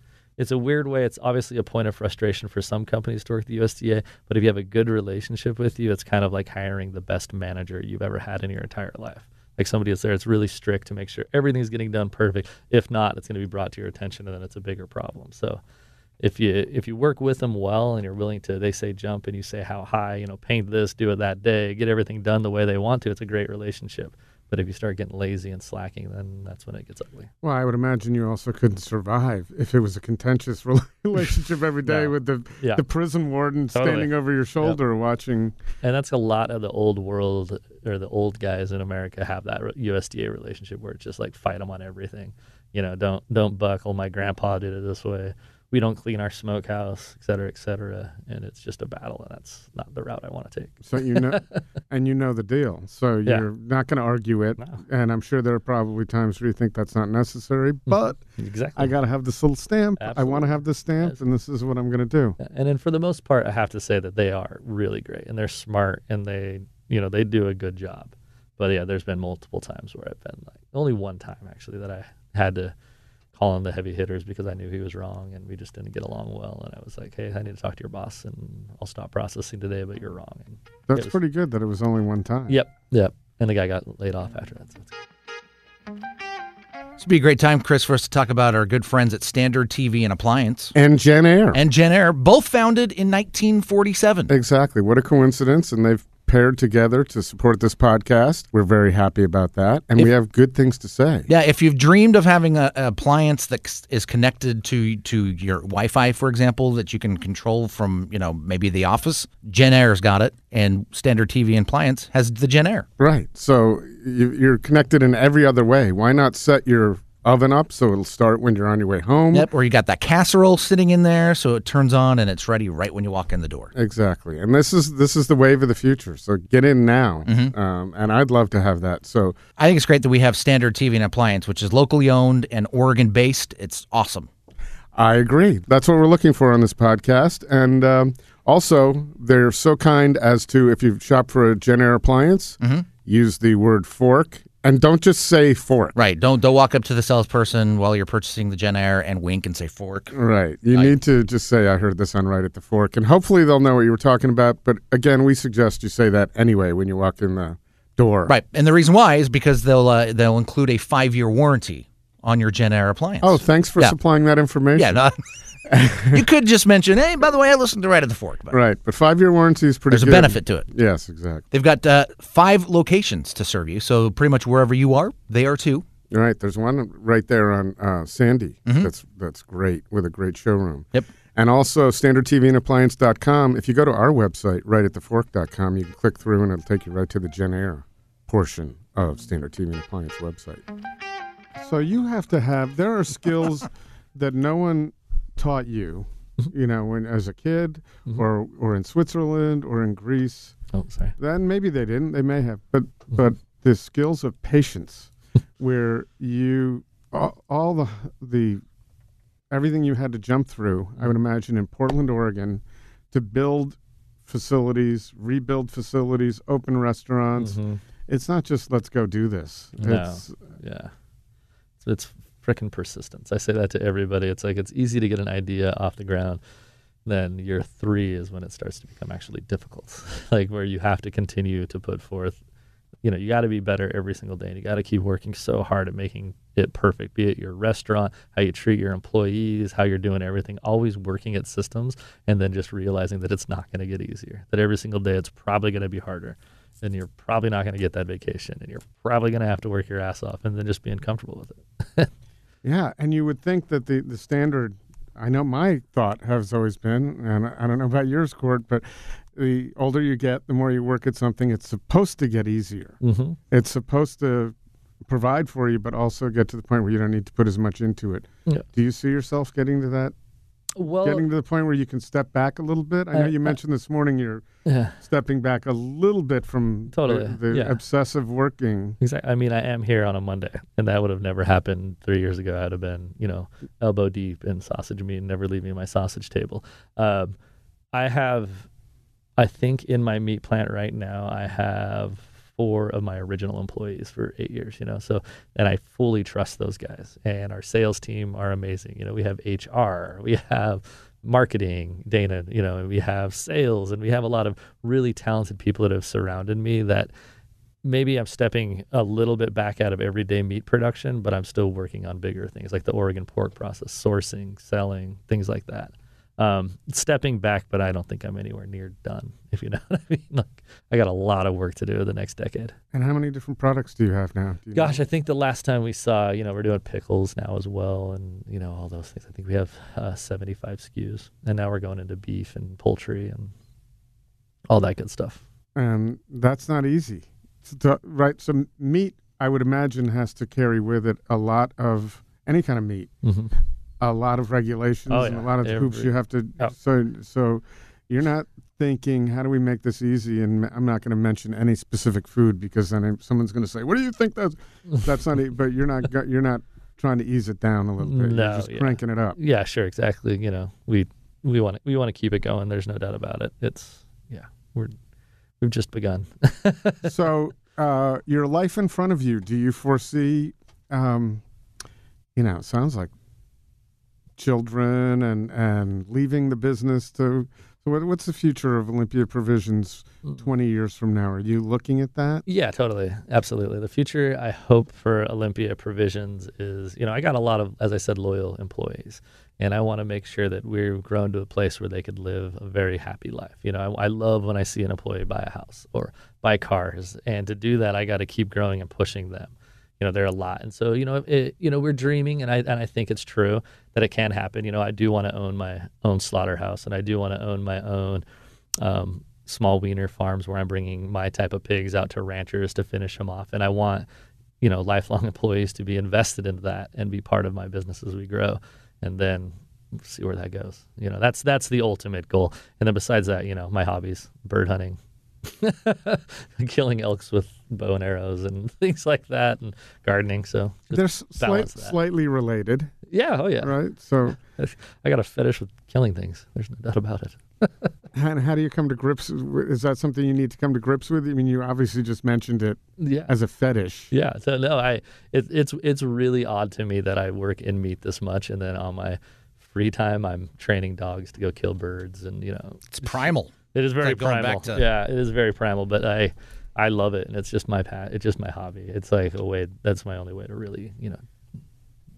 it's a weird way. It's obviously a point of frustration for some companies to work at the USDA, but if you have a good relationship with you, it's kind of like hiring the best manager you've ever had in your entire life. Like somebody that's there, it's really strict to make sure everything's getting done perfect. If not, it's going to be brought to your attention, and then it's a bigger problem. So if you if you work with them well and you're willing to they say jump and you say how high you know paint this do it that day get everything done the way they want to it's a great relationship but if you start getting lazy and slacking then that's when it gets ugly Well, I would imagine you also couldn't survive if it was a contentious (laughs) relationship every day (laughs) No. with the yeah the prison warden Totally. standing over your shoulder watching. and that's a lot of the old world or the old guys in america have that usda relationship where it's just like fight them on everything you know don't don't buckle oh, my grandpa did it this way we don't clean our smokehouse et cetera et cetera and it's just a battle and that's not the route i want to take So you know, (laughs) and you know the deal. So Yeah. you're not going to argue it. No. And I'm sure there are probably times where you think that's not necessary, mm-hmm. but exactly I got to have this little stamp. I want to have this stamp, Yes. and this is what I'm going to do. And then for the most part, I have to say that they are really great and they're smart and they, you know, they do a good job. But yeah, there's been multiple times where I've been like, only one time actually that I had to call in the heavy hitters because I knew he was wrong and we just didn't get along well. And I was like, hey, I need to talk to your boss and I'll stop processing today, but you're wrong. And That's was- pretty good that it was only one time. yep, yep. And the guy got laid off after that. So it's This would be a great time, Chris, for us to talk about our good friends at Standard TV and Appliance And JennAir. and JennAir, both founded in 1947. Exactly. What a coincidence. And they've paired together to support this podcast. We're very happy about that. And If- we have good things to say. Yeah, if you've dreamed of having a, a appliance that is connected to to your Wi-Fi, for example, that you can control from, you know, maybe the office, JennAir's got it, and Standard TV and Appliance has the JennAir. Right. So you're connected in every other way. Why not set your oven up so it'll start when you're on your way home? Yep, or you got that casserole sitting in there, so it turns on and it's ready right when you walk in the door. Exactly, and this is this is the wave of the future. So get in now, Mm-hmm. um, and I'd love to have that. So I think it's great that we have Standard TV and Appliance, which is locally owned and Oregon based. It's awesome. I agree. That's what we're looking for on this podcast, and um, also they're so kind as to if you shop for a JennAir appliance, Mm-hmm. use the word fork, and don't just say fork. Right. Don't don't walk up to the salesperson while you're purchasing the JennAir and wink and say fork. Right. You I- need to just say, I heard this on Right at the Fork. And hopefully they'll know what you were talking about. But again, we suggest you say that anyway when you walk in the door. Right. And the reason why is because they'll uh, they'll include a five year warranty on your JennAir appliance. Oh, thanks for Yeah. supplying that information. yeah. No, (laughs) you could just mention, hey, by the way, I listened to Right at the Fork. But Right. But five year warranty is pretty there's a benefit to it. Yes, exactly. They've got uh, five locations to serve you, so pretty much wherever you are, they are too. All right. There's one right there on uh, Sandy. Mm-hmm. That's that's great with a great showroom. Yep. And also standardtvandappliance.com. If you go to our website, right at thefork.com, you can click through and it'll take you right to the JennAir portion of Standard TV and Appliance website. So you have to have there are skills (laughs) that no one taught you, mm-hmm. you know, when as a kid mm-hmm. or or in Switzerland or in Greece. Oh, sorry. Then maybe they didn't. They may have, but mm-hmm. but the skills of patience, (laughs) where you all, all the the everything you had to jump through. I would imagine in Portland, Oregon, to build facilities, rebuild facilities, open restaurants. Mhm. It's not just let's go do this. No. It's Yeah. So it's freaking persistence. I say that to everybody. It's like it's easy to get an idea off the ground. Then year three is when it starts to become actually difficult, (laughs) like where you have to continue to put forth. You know, you got to be better every single day, and you got to keep working so hard at making it perfect. Be it your restaurant, how you treat your employees, how you're doing everything. Always working at systems, and then just realizing that it's not going to get easier. That every single day it's probably going to be harder and you're probably not going to get that vacation and you're probably going to have to work your ass off and then just being comfortable with it. (laughs) Yeah, and you would think that the, the standard, I know my thought has always been, and I don't know about yours, Court, but the older you get, the more you work at something, it's supposed to get easier. Mm-hmm. It's supposed to provide for you, but also get to the point where you don't need to put as much into it. Yeah. Do you see yourself getting to that, Well, getting to the point where you can step back a little bit? I know I- you I- mentioned this morning you're yeah, stepping back a little bit from the- Totally, the, yeah. obsessive working. exactly. I mean, I am here on a Monday, and that would have never happened three years ago. I'd have been, you know, elbow deep in sausage meat and never leaving my sausage table. Um, I have, I think, in my meat plant right now, I have four of my original employees for eight years. You know, so and I fully trust those guys. And our sales team are amazing. You know, we have HR, we have marketing, Dana, you know, and we have sales, and we have a lot of really talented people that have surrounded me that maybe I'm stepping a little bit back out of everyday meat production, but I'm still working on bigger things like the Oregon pork process, sourcing, selling, things like that. Um, stepping back, but I don't think I'm anywhere near done. If you know (laughs) what I mean, like I got a lot of work to do the next decade. And how many different products do you have now? You Gosh, know? I think the last time we saw, you know, we're doing pickles now as well, and you know all those things. I think we have uh, 75 SKUs, and now we're going into beef and poultry and all that good stuff. and that's not easy. To- right? So meat, I would imagine, has to carry with it a lot of any kind of meat, Mm-hmm. A lot of regulations Oh, and a lot of hoops Every- you have to. Oh. So, so you're not thinking, how do we make this easy? And I'm not going to mention any specific food because then someone's going to say, "What do you think that's?" That's not. (laughs) But you're not. You're not trying to ease it down a little bit. No, you're just yeah. cranking it up. Yeah, sure, exactly. You know, we we want to we want to keep it going. There's no doubt about it. It's yeah, we're we've just begun. (laughs) so uh, your life in front of you do you foresee um, you know it sounds like children and and leaving the business to so what, what's the future of olympia provisions mm. 20 years from now are you looking at that Yeah, totally. Absolutely. The future I hope for Olympia Provisions is, you know, I got a lot of, as I said, loyal employees. And I want to make sure that we've grown to a place where they could live a very happy life. You know, I, I love when I see an employee buy a house or buy cars. And to do that, I got to keep growing and pushing them. You know, they're a lot. And so, you know, it, you know, we're dreaming and I, and I think it's true that it can happen. You know, I do want to own my own slaughterhouse and I do want to own my own, um, small weaner farms where I'm bringing my type of pigs out to ranchers to finish them off. And I want, you know, lifelong (laughs) employees to be invested into that and be part of my business as we grow. And then see where that goes. You know, that's that's the ultimate goal. And then besides that, you know, my hobbies, bird hunting, (laughs) killing elks with bow and arrows and (laughs) things like that and gardening. So just they're slight, slightly related yeah, oh yeah. right so I got a fetish with killing things. There's no doubt about it. (laughs) and how do you come to grips with- is that something you need to come to grips with i mean you obviously just mentioned it Yeah. as a fetish Yeah. So no, I it, it's it's really odd to me that I work in meat this much, and then on my free time, I'm training dogs to go kill birds, and you know, It's primal. it is very like going primal. back to- yeah, it is very primal, but I I love it, and it's just my pat. It's just my hobby. It's like a way. That's my only way to really you know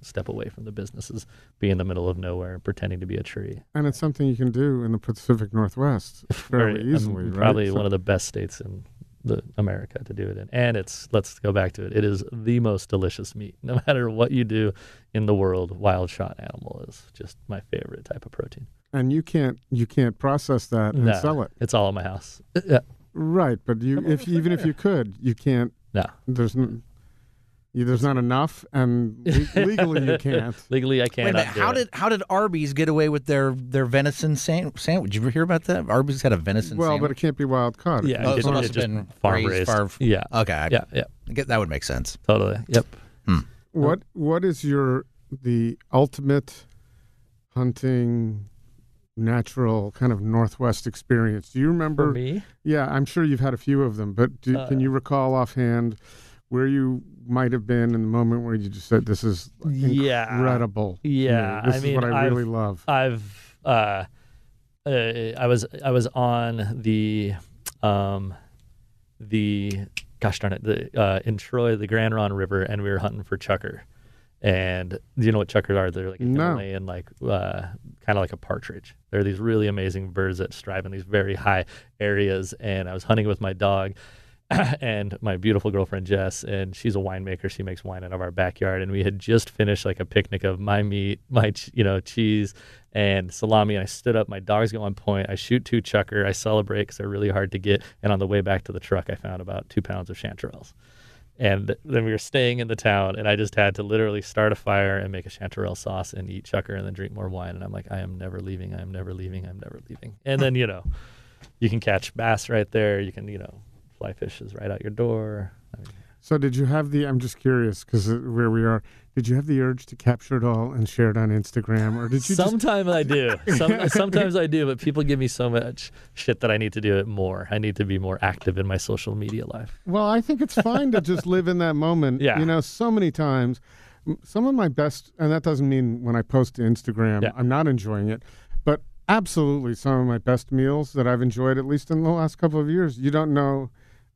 step away from the businesses, be in the middle of nowhere and pretending to be a tree. and it's something you can do in the pacific northwest (laughs) fairly Very- easily right? Probably So- one of the best states in the America to do it in. And it's let's go back to it. It is the most delicious meat. No (laughs) matter what you do in the world, wild shot animal is just my favorite type of protein. and you can't you can't process that and No, sell it. It's all in my house. Uh, yeah. Right, but you if even if you could, you can't. No. There's n- there's not enough, and le- (laughs) legally you can't. Legally, I can't. Wait a cannot. minute. do How it. did how did Arby's get away with their their venison san- sandwich? Did you ever hear about that? Arby's had a venison sandwich. Well, but it can't be wild caught. Yeah, Oh, it so it must it have been farm raised, raised. farm- Yeah. okay, I, Yeah. Yeah. I get- that would make sense. Totally. Yep. Hmm. What what is your the ultimate hunting natural kind of northwest experience? Do you remember? For me, Yeah, I'm sure you've had a few of them, but do, Uh, can you recall offhand where you might have been in the moment where you just said, "This is Yeah. incredible"? me. Yeah, this I is mean, what I I've- really love. I've uh, uh, I was I was on the um, the gosh darn it the uh, in Troy the Grande Ronde River and we were hunting for chukar. And do you know what chukars are? They're like a No. Himalayan, like uh, kind of like a partridge. They're these really amazing birds that strive in these very high areas. And I was hunting with my dog, (clears throat) and my beautiful girlfriend Jess, and she's a winemaker. She makes wine out of our backyard, and we had just finished like a picnic of my meat, my you know cheese, and salami. And I stood up. My dogs got one point. I shoot two chukar. I celebrate because they're really hard to get. And on the way back to the truck, I found about two pounds of chanterelles. And then we were staying in the town, and I just had to literally start a fire and make a chanterelle sauce and eat chukar and then drink more wine. And I'm like, I am never leaving. I am never leaving. I'm never leaving. And then you know, you can catch bass right there. You can you know, fly fishes right out your door. I mean, So, did you have the? I'm just curious because where we are. Did you have the urge to capture it all and share it on Instagram, or did you just? sometimes I do. (laughs) Some, sometimes I do, but people give me so much shit that I need to do it more. I need to be more active in my social media life. Well, I think it's fine to just live in that moment. Yeah. You know, so many times, some of my best, and that doesn't mean when I post to Instagram, Yeah. I'm not enjoying it, but absolutely some of my best meals that I've enjoyed, at least in the last couple of years. You don't know.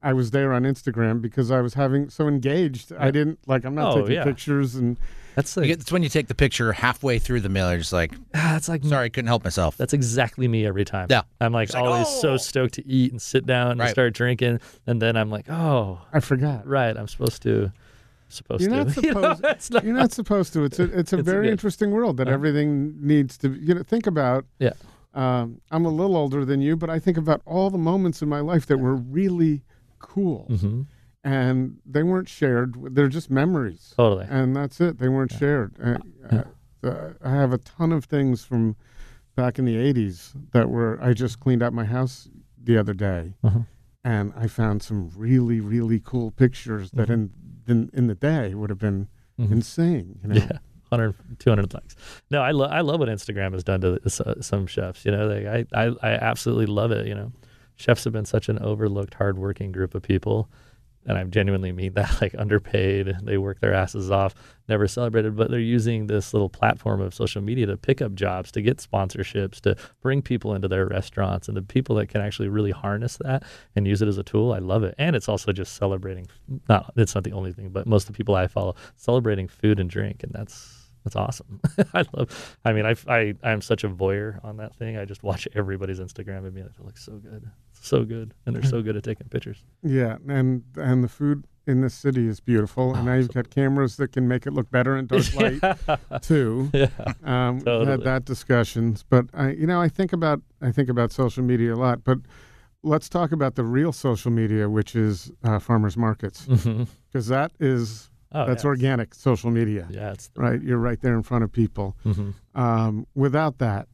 I was there on Instagram because I was having so engaged. I didn't like. I'm not Oh, taking yeah. pictures, and That's You like get- It's when you take the picture halfway through the meal. You're just like, that's like sorry, couldn't help myself. That's exactly me every time. Yeah. I'm like It's like, always so "Oh." stoked to eat and sit down and Right. start drinking, and then I'm like, oh, I forgot. right, I'm supposed to, supposed You're to. (laughs) not You know, supposed- it's not- You're not supposed to. It's a it's a (laughs) It's very good. interesting world that everything needs to. You know, think about. Yeah. Um, I'm a little older than you, but I think about all the moments in my life that were really cool, Mhm. and they weren't shared. They're just memories, Totally. and that's it. They weren't shared. Uh, uh, I have a ton of things from back in the '80s that were. I just cleaned out my house the other day, Uh-huh. and I found some really, really cool pictures that in in, in the day would have been Mhm. insane. You know? Yeah. (laughs) 100, 200 likes. No, I love I love what Instagram has done to uh, some chefs. You know, like I, I I absolutely love it. You know, chefs have been such an overlooked, hardworking group of people, and I genuinely mean that. (laughs) Like underpaid, they work their asses off, never celebrated, but they're using this little platform of social media to pick up jobs, to get sponsorships, to bring people into their restaurants, and the people that can actually really harness that and use it as a tool. I love it, and it's also just celebrating. Not it's not the only thing, but most of the people I follow celebrating food and drink, and that's that's awesome. (laughs) I love. I mean, I I I'm such a voyeur on that thing. I just watch everybody's Instagram and be like, it looks so good, so good, and they're so (laughs) good at taking pictures. Yeah, and and the food in this city is beautiful, and now you've got cameras that can make it look better in dark (laughs) light too. Yeah, Um, We've Totally. had that discussions, but I, you know, I think about I think about social media a lot. But let's talk about the real social media, which is uh, farmers markets, hmm because that is oh, that's yeah. organic social media, Yeah, it's the, right? You're right there in front of people. hmm Um, without that,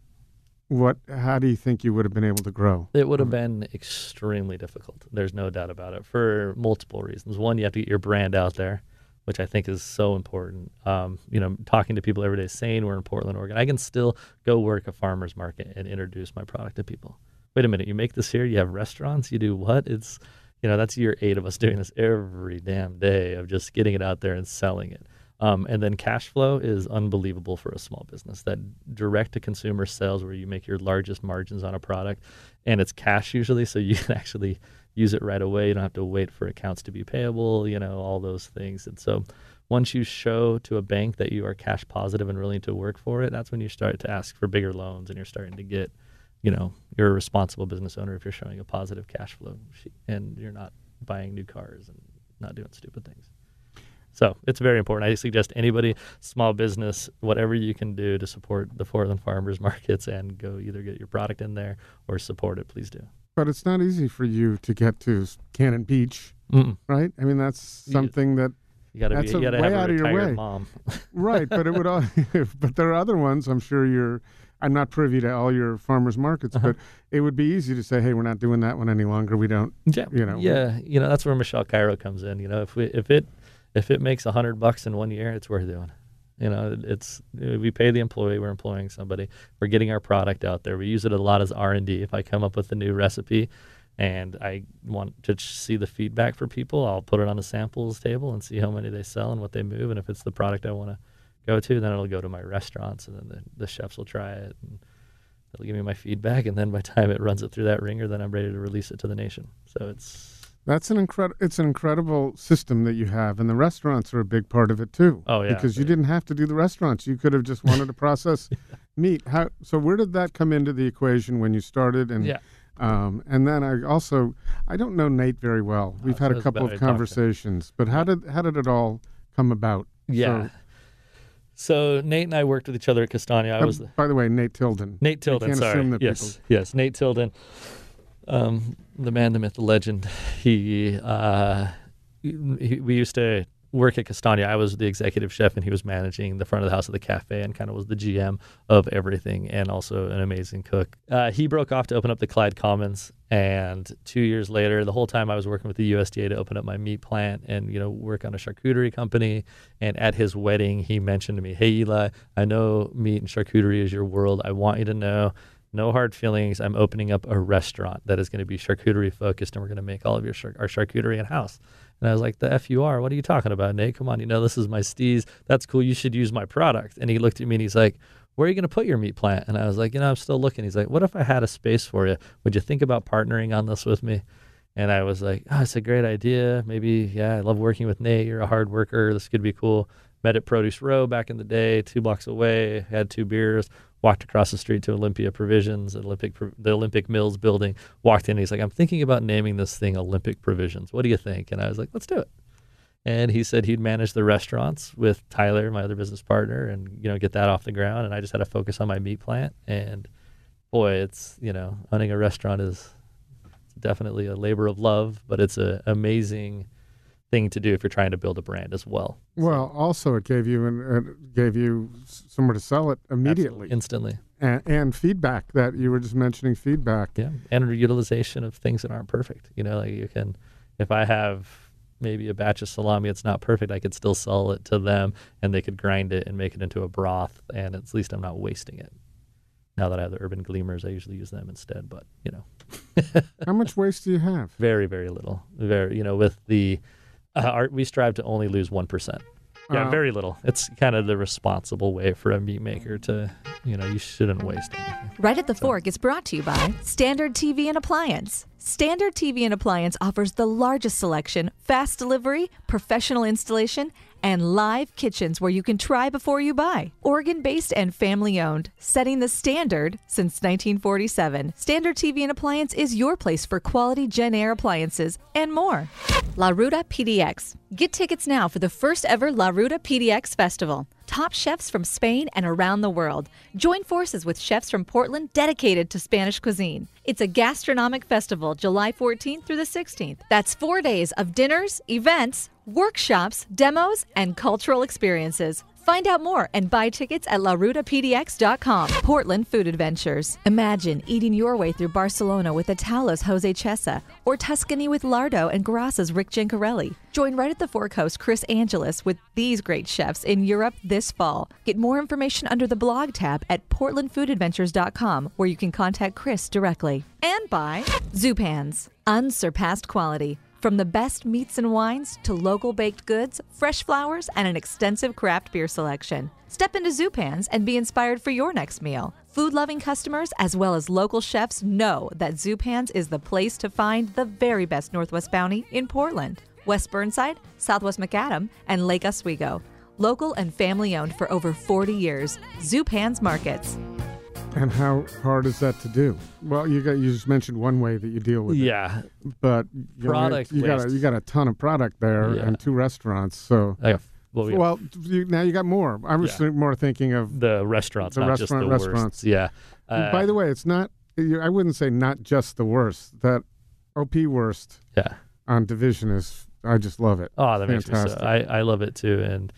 what? How do you think you would have been able to grow? It would have been extremely difficult. There's no doubt about it for multiple reasons. One, you have to get your brand out there, which I think is so important. Um, you know, talking to people every day, saying we're in Portland, Oregon, I can still go work a farmer's market and introduce my product to people. Wait a minute, you make this here? You have restaurants? You do what? It's, you know, that's year eight of us doing this every damn day of just getting it out there and selling it. Um, and then cash flow is unbelievable for a small business. That direct to consumer sales, where you make your largest margins on a product, and it's cash usually, so you (laughs) can actually use it right away. You don't have to wait for accounts to be payable, you know, all those things. And so once you show to a bank that you are cash positive and willing to work for it, that's when you start to ask for bigger loans and you're starting to get, you know, you're a responsible business owner if you're showing a positive cash flow and you're not buying new cars and not doing stupid things. So it's very important. I suggest anybody, small business, whatever you can do to support the Portland farmers (laughs) markets and go either get your product in there or support it, please do. But it's not easy for you to get to Cannon Beach, Mm-mm. right? I mean, that's You- something that You gotta That's be, a you gotta way have out of your way. mom. (laughs) right. But it would. All, (laughs) but there are other ones. I'm sure you're. I'm not privy to all your farmers markets, Uh-huh. but it would be easy to say, "Hey, we're not doing that one any longer. We don't." Yeah, you know. yeah, you know that's where Michelle Cairo comes in. You know, if we if it if it makes a hundred bucks in one year, it's worth doing. You know, it's we pay the employee, we're employing somebody, we're getting our product out there. We use it a lot as R and D. If I come up with a new recipe, and I want to see the feedback for people, I'll put it on the samples table and see how many they sell and what they move. And if it's the product I want to go to, then it'll go to my restaurants, and then the, the chefs will try it. And, They'll give me my feedback, and then by the time it runs it through that ringer, then I'm ready to release it to the nation. So it's That's an incredible. It's an incredible system that you have, and the restaurants are a big part of it too. Oh, yeah. because you didn't have to do the restaurants. You could have just wanted to (laughs) process meat. How? So where did that come into the equation when you started? And yeah. um, and then I also I don't know Nate very well. We've so had a couple of to talk to him. conversations, but how did how did it all come about? Yeah. So, Nate and I worked with each other at Castagna. I was the, by the way, Nate Tilden. Nate Tilden. sorry. yes, yes, Nate Tilden, um, the man, the myth, the legend. He, uh, he, we used to work at Castagna, I was the executive chef, and he was managing the front of the house of the cafe, and kind of was the GM of everything, and also an amazing cook. Uh, he broke off to open up the Clyde Commons, and two years later, the whole time I was working with the USDA to open up my meat plant and you know work on a charcuterie company. And at his wedding, he mentioned to me, "Hey Eli, I know meat and charcuterie is your world. I want you to know." No hard feelings. I'm opening up a restaurant that is going to be charcuterie focused, and we're going to make all of your char- our charcuterie in house. And I was like, "The f you are? What are you talking about, Nate? Come on, you know this is my steez. That's cool. You should use my product." And he looked at me and he's like, "Where are you going to put your meat plant?" And I was like, "You know, I'm still looking." He's like, "What if I had a space for you? Would you think about partnering on this with me?" And I was like, "Oh, it's a great idea. Maybe, yeah, I love working with Nate. You're a hard worker. This could be cool." Met at Produce Row back in the day, two blocks away. Had two beers. Walked across the street to Olympia Provisions, Olympic the Olympic Mills building. Walked in. He's like, "I'm thinking about naming this thing Olympic Provisions. What do you think?" And I was like, "Let's do it." And he said he'd manage the restaurants with Tyler, my other business partner, and you know get that off the ground. And I just had to focus on my meat plant. And boy, it's you know owning a restaurant is definitely a labor of love, but it's an amazing thing to do if you're trying to build a brand as well. Well, also it gave you an, it gave you somewhere to sell it immediately, Absolutely. instantly. and, and feedback that you were just mentioning feedback. Yeah, and utilization of things that aren't perfect. You know, like you can, if I have maybe a batch of salami, it's not perfect. I could still sell it to them, and they could grind it and make it into a broth, and at least I'm not wasting it. Now that I have the Urban Gleaners, I usually use them instead. But you know, (laughs) How much waste do you have? very very little. Very you know, with the uh, our, we strive to only lose one percent. Yeah, Uh, very little. It's kind of the responsible way for a meat maker to, you know, you shouldn't waste anything. Right at the Fork is brought to you by Standard TV and Appliance. Standard TV and Appliance offers the largest selection, fast delivery, professional installation, and live kitchens where you can try before you buy. Oregon based and family owned, setting the standard since 1947. Standard TV and Appliance is your place for quality JennAir appliances and more. La Ruta PDX. Get tickets now for the first ever La Ruta PDX Festival. Top chefs from Spain and around the world. Join forces with chefs from Portland dedicated to Spanish cuisine. It's a gastronomic festival July 14th through the 16th. That's four days of dinners, events, workshops, demos, and cultural experiences. Find out more and buy tickets at larutapdx.com. Portland Food Adventures. Imagine eating your way through Barcelona with Ataula's Jose Chesa or Tuscany with Lardo and Grassa's Rick Gencarelli. Join right at the Fork host Chris Angelus with these great chefs in Europe this fall. Get more information under the blog tab at portlandfoodadventures.com where you can contact Chris directly. And by Zupans. Unsurpassed quality. From the best meats and wines to local baked goods, fresh flowers, and an extensive craft beer selection. Step into Zupans and be inspired for your next meal. Food loving customers as well as local chefs know that Zupans is the place to find the very best Northwest Bounty in Portland, West Burnside, Southwest Macadam, and Lake Oswego. Local and family owned for over 40 years. Zupans Markets. And how hard is that to do? Well, you got you just mentioned one way that you deal with it, Yeah, but you, Product you got a, you got a ton of product there Yeah. and two restaurants. So got, well, we well, you, now you got more. I was Yeah. more thinking of. the restaurants, The not restaurant- just the restaurants. Wurst. Yeah. Uh, by the way, it's not. I wouldn't say not just the Wurst. That OP Wurst yeah. on Division is. I just love it. Oh, that makes me Fantastic. so. I, I love it too, and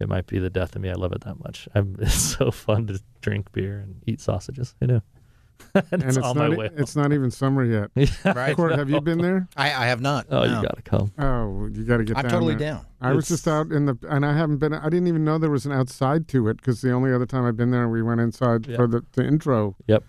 it might be the death of me. I love it that much. I'm, (laughs) it's so fun to drink beer and eat sausages. I know. (laughs) and, and it's, it's on not. my way. It's not even summer yet. (laughs) home. Right. Court, have you been there? I, I have not. Oh, no. you gotta come. Oh, you got to get I'm down totally there. down. I was just out in the, and I haven't been. I didn't even know there was an outside to it because the only other time I've been there, we went inside Yeah. for the, the intro. Yep.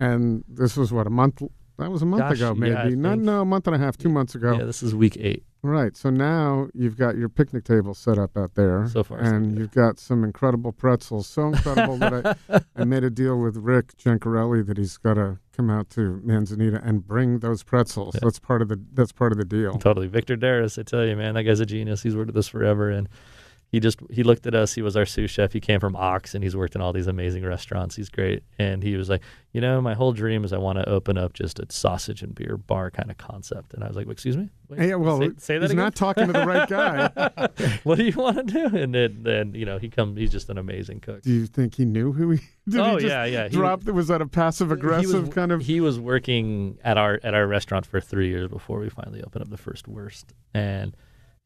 And this was what a month. That was a month Gosh, ago, maybe. I no, no, a month and a half, two months ago. Yeah, this is week eight. Right. So now you've got your picnic table set up out there. So far, and good. you've got some incredible pretzels. So incredible that I, (laughs) I made a deal with Rick Gencarelli that he's got to come out to Manzanita and bring those pretzels. Yeah. That's part of the. That's part of the deal. Totally. Victor Darris, I tell you, man, that guy's a genius. He's worked with us forever. And he just, he looked at us. He was our sous chef. He came from Ox and he's worked in all these amazing restaurants. He's great. And he was like, you know, my whole dream is I want to open up just a sausage and beer bar kind of concept. And I was like, excuse me? Wait, Yeah, well, say, say that he's again? not talking to the right guy. (laughs) what do you want to do? And then, then you know, he come. He's just an amazing cook. Do you think he knew who he? (laughs) Did oh he just yeah, yeah. He- Drop. Was that a passive aggressive was, kind of? He was working at our at our restaurant for three years before we finally opened up the first Wurst, and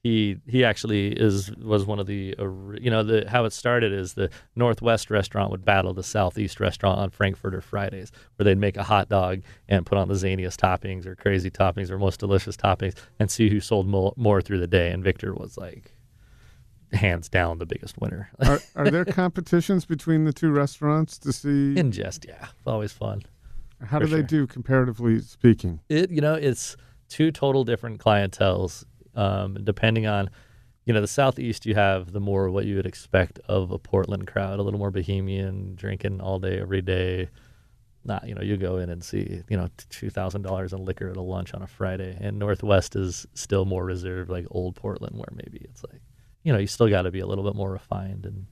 he he actually is was one of the uh, you know the how it started is the Northwest restaurant would battle the Southeast restaurant on Frankfurter Fridays, where they'd make a hot dog and put on the zaniest toppings or crazy toppings or most delicious toppings, and see who sold mo- more through the day. And Victor was like hands down the biggest winner. are, are there competitions between the two restaurants to see In jest, yeah, It's always fun. how do for they do comparatively speaking? it you know it's two total different clientels um, depending on you know the southeast you have the more what you would expect of a portland crowd a little more bohemian drinking all day every day not you know you go in and see you know two thousand dollars in liquor at a lunch on a friday and northwest is still more reserved like old portland where maybe it's like you know you still got to be a little bit more refined and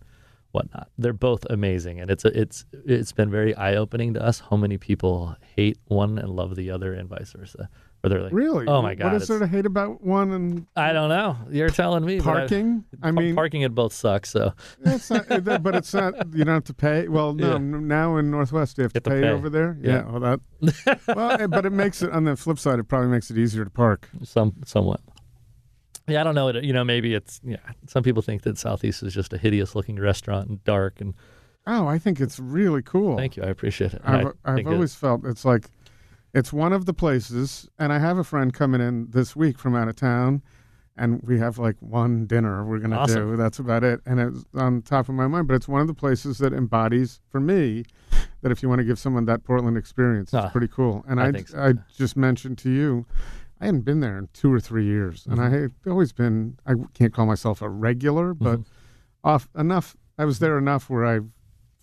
whatnot. They're both amazing, and it's a, it's it's been very eye opening to us how many people hate one and love the other, and vice versa. Where they're like, Really? Oh my god, What is there to hate about one and I don't know. You're telling me but I- parking? I, mean, parking at both sucks. So it's not, but it's not. You don't have to pay. Well, no. Yeah. Now in Northwest, you have to pay, pay. over there. Yeah. Well, that. (laughs) well, but it makes it on the flip side. It probably makes it easier to park. some somewhat. Yeah, I don't know. You know, maybe it's yeah. Some people think that Southeast is just a hideous looking restaurant and dark. And Oh, I think it's really cool. thank you, I appreciate it. I've, I I've think it- always felt it's like it's one of the places, and I have a friend coming in this week from out of town, and we have like one dinner we're gonna Awesome. do. That's about it, and it's on top of my mind. But it's one of the places that embodies for me that if you want to give someone that Portland experience, it's Ah, pretty cool. And I I, so, I just mentioned to you. I hadn't been there in two or three years, and I Mm-hmm. had always been. I can't call myself a regular, but Mhm. off enough. I was there enough where I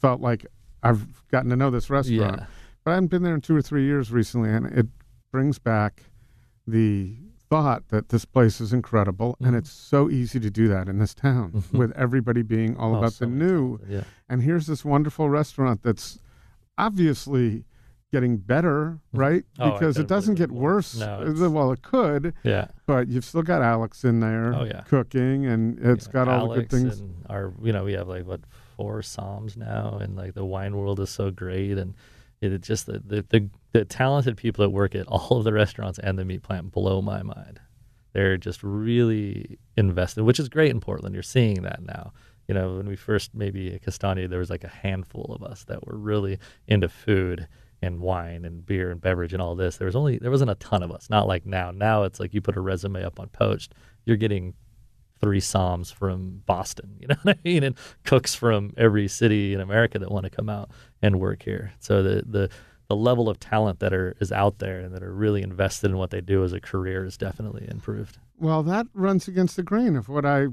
felt like I've gotten to know this restaurant. yeah, But I haven't been there in two or three years recently, and it brings back the thought that this place is incredible, and Mhm. it's so easy to do that in this town Mhm. with everybody being all Oh, about so the new. Yeah, And here's this wonderful restaurant that's obviously getting better, right? Oh, because don't it doesn't get worse. No, Uh, well, it could, yeah. but you've still got Alex in there Oh, yeah. cooking, and it's know, got all Alex the good things. And our, you know, we have like what four somms now, and like the wine world is so great, and it, just the, the the the talented people that work at (laughs) all of the restaurants and the meat plant blow my mind. They're just really invested, which is great in Portland. You're seeing that now. You know, when we first maybe at Castagna, there was like a handful of us that were really into food and wine and beer and beverage and all this. There was only there wasn't a ton of us. Not like now. Now it's like you put a resume up on Poached, you're getting three somms from Boston, you (laughs) know what I mean, and cooks from every city in America that want to come out and work here. So the the the level of talent that are is out there and that are really invested in what they do as a career is definitely improved. Well, that runs against the grain of what I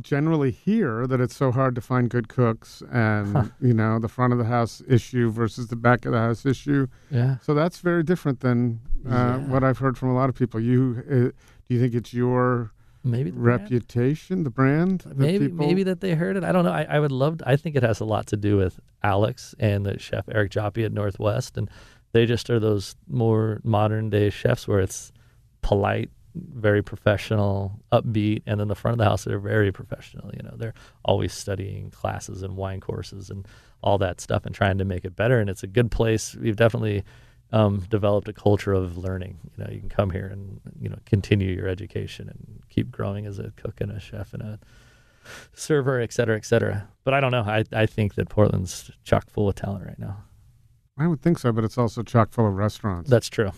generally hear that it's so hard to find good cooks and, you know, the front of the house issue versus the back of the house issue. Yeah. So that's very different than uh, Yeah. what I've heard from a lot of people. You uh, do you think it's your maybe the brand? reputation, the brand. that maybe people, maybe that they heard it. I don't know. I, I would love. I think it has a lot to do with Alex and the chef Eric Joppy at Northwest, and they just are those more modern day chefs where it's polite, very professional, upbeat, and then the front of the house they're very professional. You know, they're always studying classes and wine courses and all that stuff and trying to make it better. And it's a good place. We've definitely um, developed a culture of learning. You know, you can come here and you know continue your education and keep growing as a cook and a chef and a server, et cetera, et cetera. But I don't know. I, I think that Portland's chock full of talent right now. I would think so, but it's also chock full of restaurants. That's true.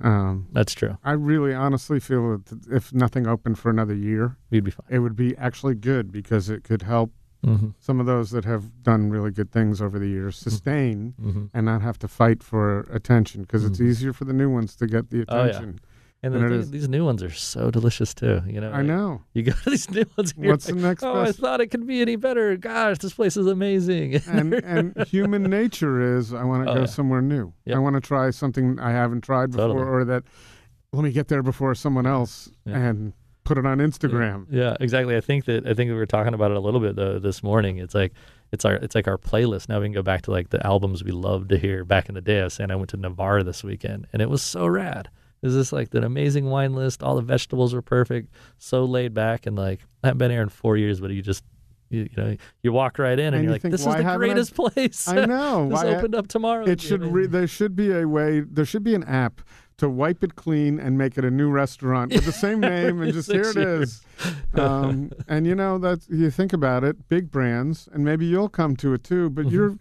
Um, That's true. I really honestly feel that if nothing opened for another year, We'd be fine. it would be actually good because it could help Mm-hmm. some of those that have done really good things over the years sustain Mm-hmm. and not have to fight for attention because it's Mhm. easier for the new ones to get the attention. Oh, yeah. And the And it thing, is- these new ones are so delicious too. You know, I like, know. You go to these new ones. And you're What's the like, next Oh, I thought it could be any better. Gosh, this place is amazing. (laughs) and and human nature is I want to Oh, go yeah. somewhere new. Yep. I want to try something I haven't tried before, Totally. or that let me get there before someone else Yeah. and put it on Instagram. Yeah, exactly. I think that I think we were talking about it a little bit though this morning. It's like it's our it's like our playlist. Now we can go back to like the albums we loved to hear back in the day. I was saying I went to Navarre this weekend and it was so rad. Is this like an amazing wine list? All the vegetables were perfect, so laid back and like I haven't been here in four years, but you just you, you know you walk right in and, And you're you like, think, this is the haven't I- greatest place. I know. (laughs) this Why- opened up tomorrow. It should. Re- there should be a way. There should be an app to wipe it clean and make it a new restaurant with the same name and (laughs) just here it years. is. Um, and you know that you think about it, big brands, and maybe you'll come to it too. But Mm-hmm. you're,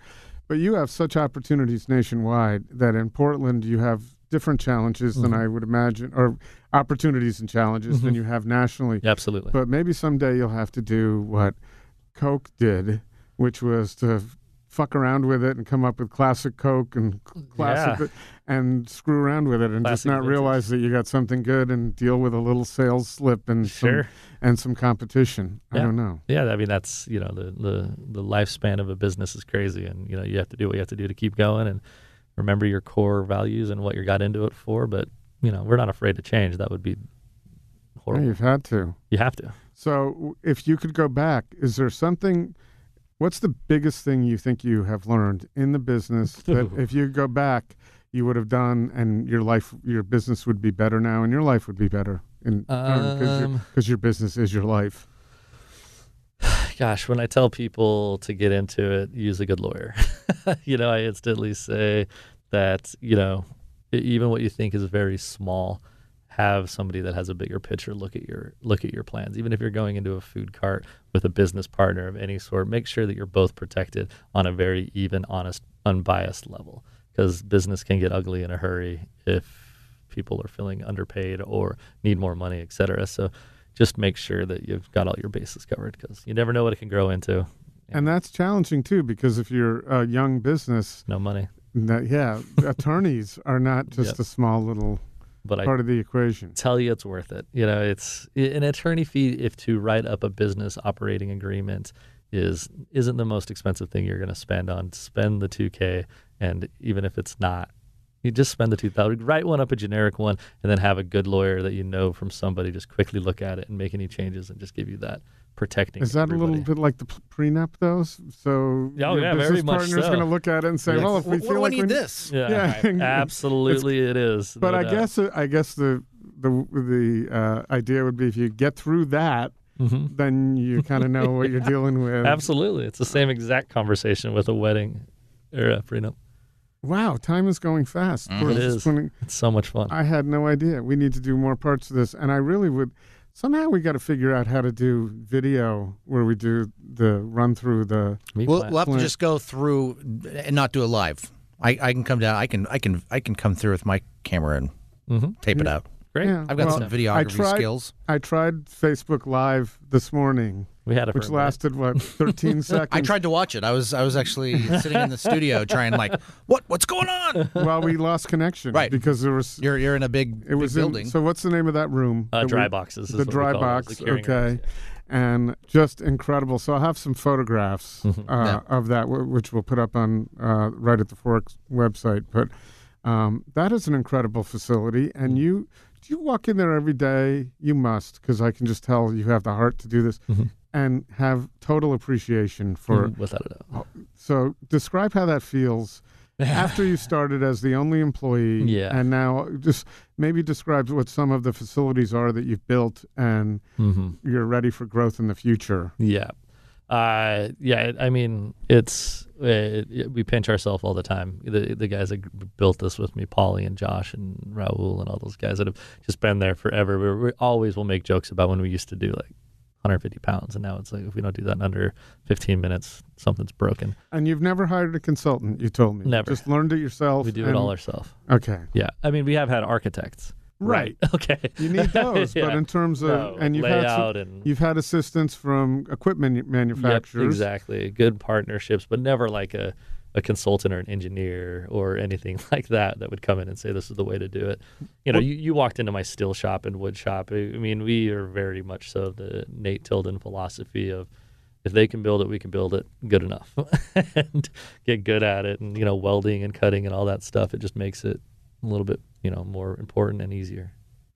but you have such opportunities nationwide that in Portland you have different challenges than Mm-hmm. I would imagine, or opportunities and challenges than you have nationally. Absolutely. But maybe someday you'll have to do what Coke did, which was to fuck around with it and come up with classic Coke and classic and screw around with it and just not vintage. realize that you got something good and deal with a little sales slip and Sure. some, and some competition. I don't know. Yeah, I mean that's you know the the the lifespan of a business is crazy, and you know you have to do what you have to do to keep going and remember your core values and what you got into it for. But you know we're not afraid to change. That would be Yeah, horrible. you've had to. You have to. So, if you could go back, is there something? What's the biggest thing you think you have learned in the business (laughs) that if you go back, you would have done, and your life, your business would be better now, and your life would be better, in because Um, your business is your life. (sighs) Gosh, when I tell people to get into it, use a good lawyer. (laughs) you know, I instantly say that you know even what you think is very small have somebody that has a bigger picture look at your look at your plans. Even if you're going into a food cart with a business partner of any sort make sure that you're both protected on a very even honest unbiased level. Because business can get ugly in a hurry if people are feeling underpaid or need more money etc so just make sure that you've got all your bases covered because you never know what it can grow into. And that's challenging too, because if you're a young business, no money. That, yeah, attorneys are not (laughs) just Yep. a small little but I part of the equation. tell you it's worth it. You know, it's an attorney fee if to write up a business operating agreement is isn't the most expensive thing you're going to spend on. Spend the 2k and even if it's not you just spend the 2000 write one up a generic one and then have a good lawyer that you know from somebody just quickly look at it and make any changes and just give you that protecting Is that a little bit like the prenup, though? So Oh, your yeah, very business much partner's so. going to look at it and say, Yes. "Well, if we What, feel what do I like need this? yeah, Yeah. (laughs) absolutely it is. But no I doubt. guess uh, I guess the the the uh, idea would be if you get through that, Mhm. then you kind of know what you're dealing (laughs) with. Absolutely. It's the same exact conversation with a wedding or a prenup. Wow, time is going fast. Mhm. We're It just is. putting- It's so much fun. I had no idea. We need to do more parts of this, and I really would. Somehow we got to figure out how to do video where we do the run through the. We'll, we'll have to just go through and not do it live. I, I can come down. I can I can I can come through with my camera and Mhm. tape it out. Great. Yeah, I've got well, some I videography tried- skills. I tried Facebook Live this morning, We had it for which a minute. lasted what 13 (laughs) seconds. I tried to watch it. I was I was actually sitting in the studio trying like what what's going on? Well, we lost connection, Right. Because there was You're you're in a big, it was big in- building. so what's the name of that room? Uh, that dry we- boxes. Is the what we dry call it, box. the Okay. rooms, and just incredible. So I'll have some photographs (laughs) Mhm. uh, Yeah. of that, wh- which we'll put up on uh, right at the Forks website. But Um, that is an incredible facility, and you do you walk in there every day? You must, because I can just tell you have the heart to do this, Mhm. And have total appreciation for. Mm, without a doubt. So, describe how that feels (laughs) after you started as the only employee, Yeah. and now just maybe describe what some of the facilities are that you've built, and hmm you're ready for growth in the future. Yeah. Uh, yeah. I mean, it's it, it- we pinch ourselves all the time. The the guys that built this with me, Paulie and Josh and Raul and all those guys that have just been there forever. We, we always will make jokes about when we used to do like 150 pounds, and now it's like if we don't do that in under 15 minutes, something's broken. And you've never hired a consultant, you told me. Never. Just learned it yourself. We do it all ourselves. Okay. Yeah. I mean, we have had architects. Right. (laughs) Okay. You need those, (laughs) but in terms of No, and you've had some, and you've had assistance from equipment Yep, manufacturers. exactly. Good partnerships, but never like a, a consultant or an engineer or anything (laughs) like that that would come in and say this is the way to do it. You know, Well- you, you walked into my steel shop and wood shop. I I mean, we are very much so the Nate Tilden philosophy of if they can build it, we can build it good enough (laughs) and get good at it. And, you know, welding and cutting and all that stuff, it just makes it a little bit, you know, more important and easier.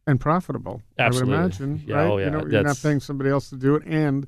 And profitable. Absolutely. I would imagine, Yeah, right? oh, You know, you're not paying somebody else to do it, and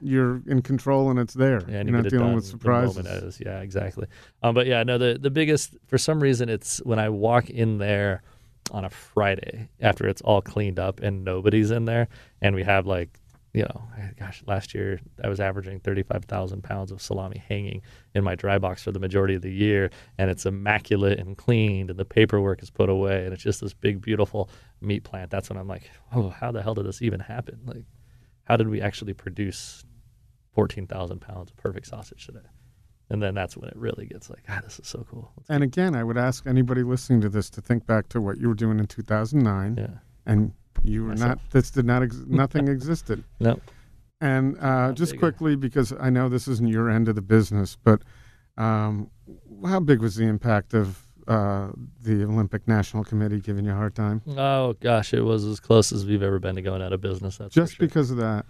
you're in control, and it's there. Yeah, and you're you not dealing with surprises. Yeah, exactly. Um, but yeah, no, the the biggest for some reason it's when I walk in there on a Friday after it's all cleaned up and nobody's in there, and we have like you know, gosh, last year I was averaging 35,000 pounds of salami hanging in my dry box for the majority of the year, and it's immaculate and cleaned, and the paperwork is put away, and it's just this big, beautiful meat plant. That's when I'm like, oh, how the hell did this even happen? Like, how did we actually produce 14,000 pounds of perfect sausage today? And then that's when it really gets like, ah, this is so cool. Let's And again, I would ask anybody listening to this to think back to what you were doing in 2009, Yeah. and you were not. This did not. Ex- (laughs) nothing existed. No. And uh, just quickly, because I know this isn't your end of the business, but um, how big was the impact of uh, the Olympic National Committee giving you a hard time? Oh gosh, it was as close as we've ever been to going out of business. That's Just sure. because of that.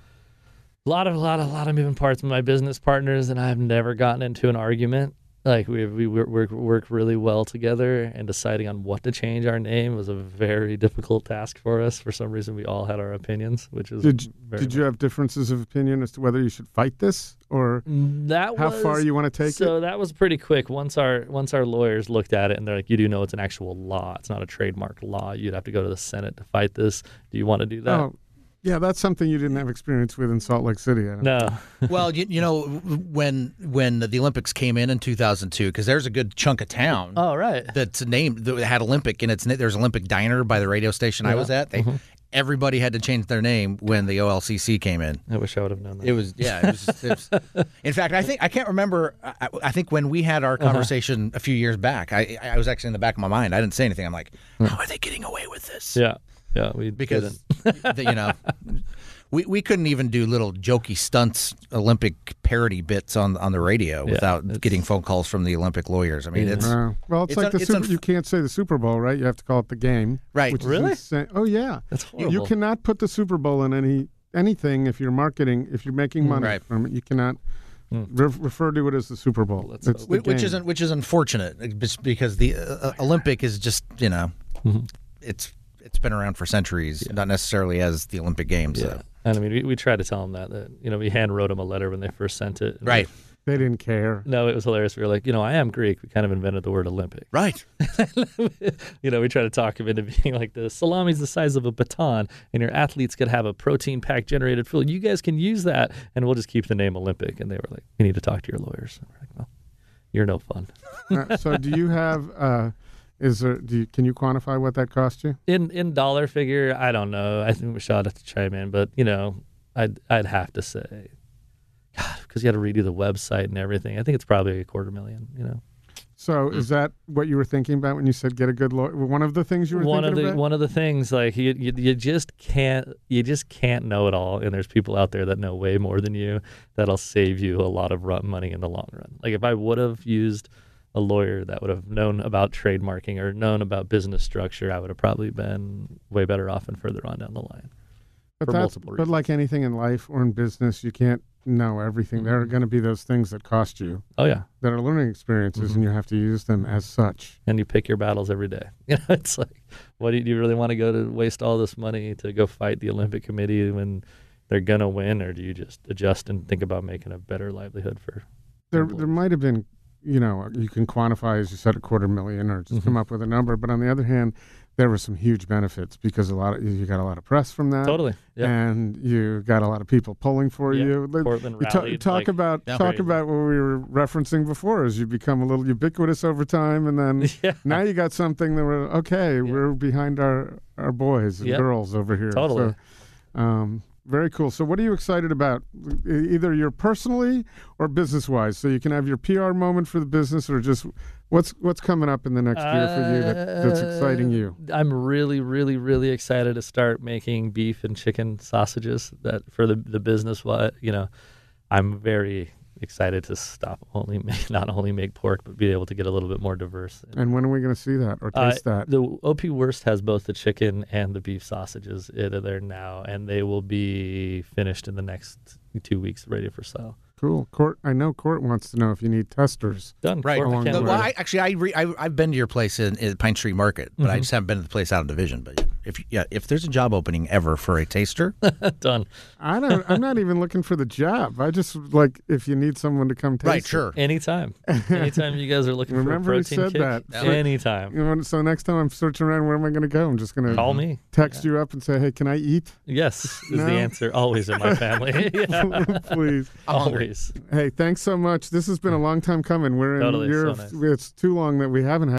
a lot of a lot of a lot of moving parts with my business partners, and I've never gotten into an argument. Like we we work work, really well together, and deciding on what to change our name was a very difficult task for us. For some reason, we all had our opinions, which is Did Did you have differences of opinion as to whether you should fight this or mm, that how was, far you want to take it? so that was pretty quick. Once our once our lawyers looked at it and they're like, "You do know it's an actual law. It's not a trademark law. You'd have to go to the Senate to fight this. Do you want to do that?" Oh, yeah, that's something you didn't have experience with in Salt Lake City. I don't no. (laughs) well, you, you know, when when the Olympics came in in 2002, because there's a good chunk of town Oh right. that's named that had Olympic in its. There's Olympic Diner by the radio station I was at. They mm-hmm. everybody had to change their name when the OLCC came in. I wish I would have known that. It was yeah. It was, it was, (laughs) in fact, I think I can't remember. I, I think when we had our uh-huh. conversation a few years back, I I was actually in the back of my mind. I didn't say anything. I'm like, hmm. how are they getting away with this? yeah. Yeah. We because didn't. (laughs) the, you know we, we couldn't even do little jokey stunts olympic parody bits on on the radio Yeah, without getting phone calls from the olympic lawyers i mean Yeah. it's Uh, well, it's, It's like un- the it's Super, unf- you can't say the Super Bowl, right? You have to call it the game. Right. Which Really? Is. Oh yeah. That's You- horrible. You cannot put the Super Bowl in any anything if you're marketing. If you're making money Right. from it, you cannot Mm. re- refer to it as the Super Bowl. Let's it's the Wh- which game. isn't which is unfortunate because the uh, uh, olympic is just you know Mhm. it's it's been around for centuries not necessarily as the olympic games Yeah. so. And I mean, we, we tried to tell them that, that, you know, we hand wrote them a letter when they first sent it. Right They didn't care. No, it was hilarious. We were like, you know, I am Greek. We kind of invented the word Olympic. right (laughs) you know, we try to talk him into (laughs) being like the salami's the size of a baton, and your athletes could have a protein pack generated fuel. You guys can use that, and we'll just keep the name Olympic. And they were like, we need to talk to your lawyers. And we're like, well, you're no fun. Uh, so, do you have? Uh, is there? Do you, can you quantify what that cost you? In in dollar figure, I don't know. I think Rashad have to chime in, but you know, I'd I'd have to say, God, because you had to redo the website and everything. I think it's probably a quarter million. You know. So, mm. is that what you were thinking about when you said get a good lawyer? One of the things you were one of the about. one of the things like you, you you just can't you just can't know it all and there's people out there that know way more than you that'll save you a lot of money in the long run like if i would have used a lawyer that would have known about trademarking or known about business structure i would have probably been way better off and further on down the line but for multiple But like anything in life or in business, you can't know everything. There are mm-hmm. going to be those things that cost you Oh yeah, that are learning experiences, mm-hmm. and you have to use them as such. and you pick your battles every day. (laughs) You know, it's like, what do you, do you really want to go to waste all this money to go fight the Olympic Committee when they're gonna win, or do you just adjust and think about making a better livelihood for? There, there might have been, you know, you can quantify as you said a quarter million, or just Mm-hmm. come up with a number. But on the other hand, there were some huge benefits because a lot of you got a lot of press from that, Totally. Yeah. and you got a lot of people pulling for Yeah. you. Portland you rallied. talk like, about Yeah. talk about what we were referencing before as you become a little ubiquitous over time, and then (laughs) yeah. now you got something that we're okay. We're behind our our boys and Yep. girls over here. Totally. So, um, very cool. So, what are you excited about? Either you're personally or business wise. So you can have your PR moment for the business, or just what's what's coming up in the next year for you that, that's exciting you. Uh, I'm really, really, really excited to start making beef and chicken sausages. That for the the business, what you know, I'm very excited to stop only make, (laughs) not only make pork, but be able to get a little bit more diverse. And when are we going to see that or Uh, taste that? The OP Wurst has both the chicken and the beef sausages. It are there now, and they will be finished in the next two weeks, ready for sale. Cool. Court. I know Court wants to know if you need testers. Done. Right. Pork Along the well, I, actually, I, re, I I've been to your place in, in Pine Street Market, but I just haven't been to the place out in Division. But if yeah, if there's a job opening ever for a taster, (laughs) Done. I don't. I'm not even looking for the job. I just like if you need someone to come taste. right? it. Sure. Anytime. Anytime you guys are looking Remember for a protein said kick. that. Anytime. You know, so next time I'm searching around, where am I going to go? I'm just going to Call me. text you up and say, "Hey, can I eat?" Yes, is No. the answer. Always in my family. (laughs) (laughs) Please. Always. Hey, thanks so much. This has been a long time coming. We're in Totally, so nice. It's too long that we haven't had.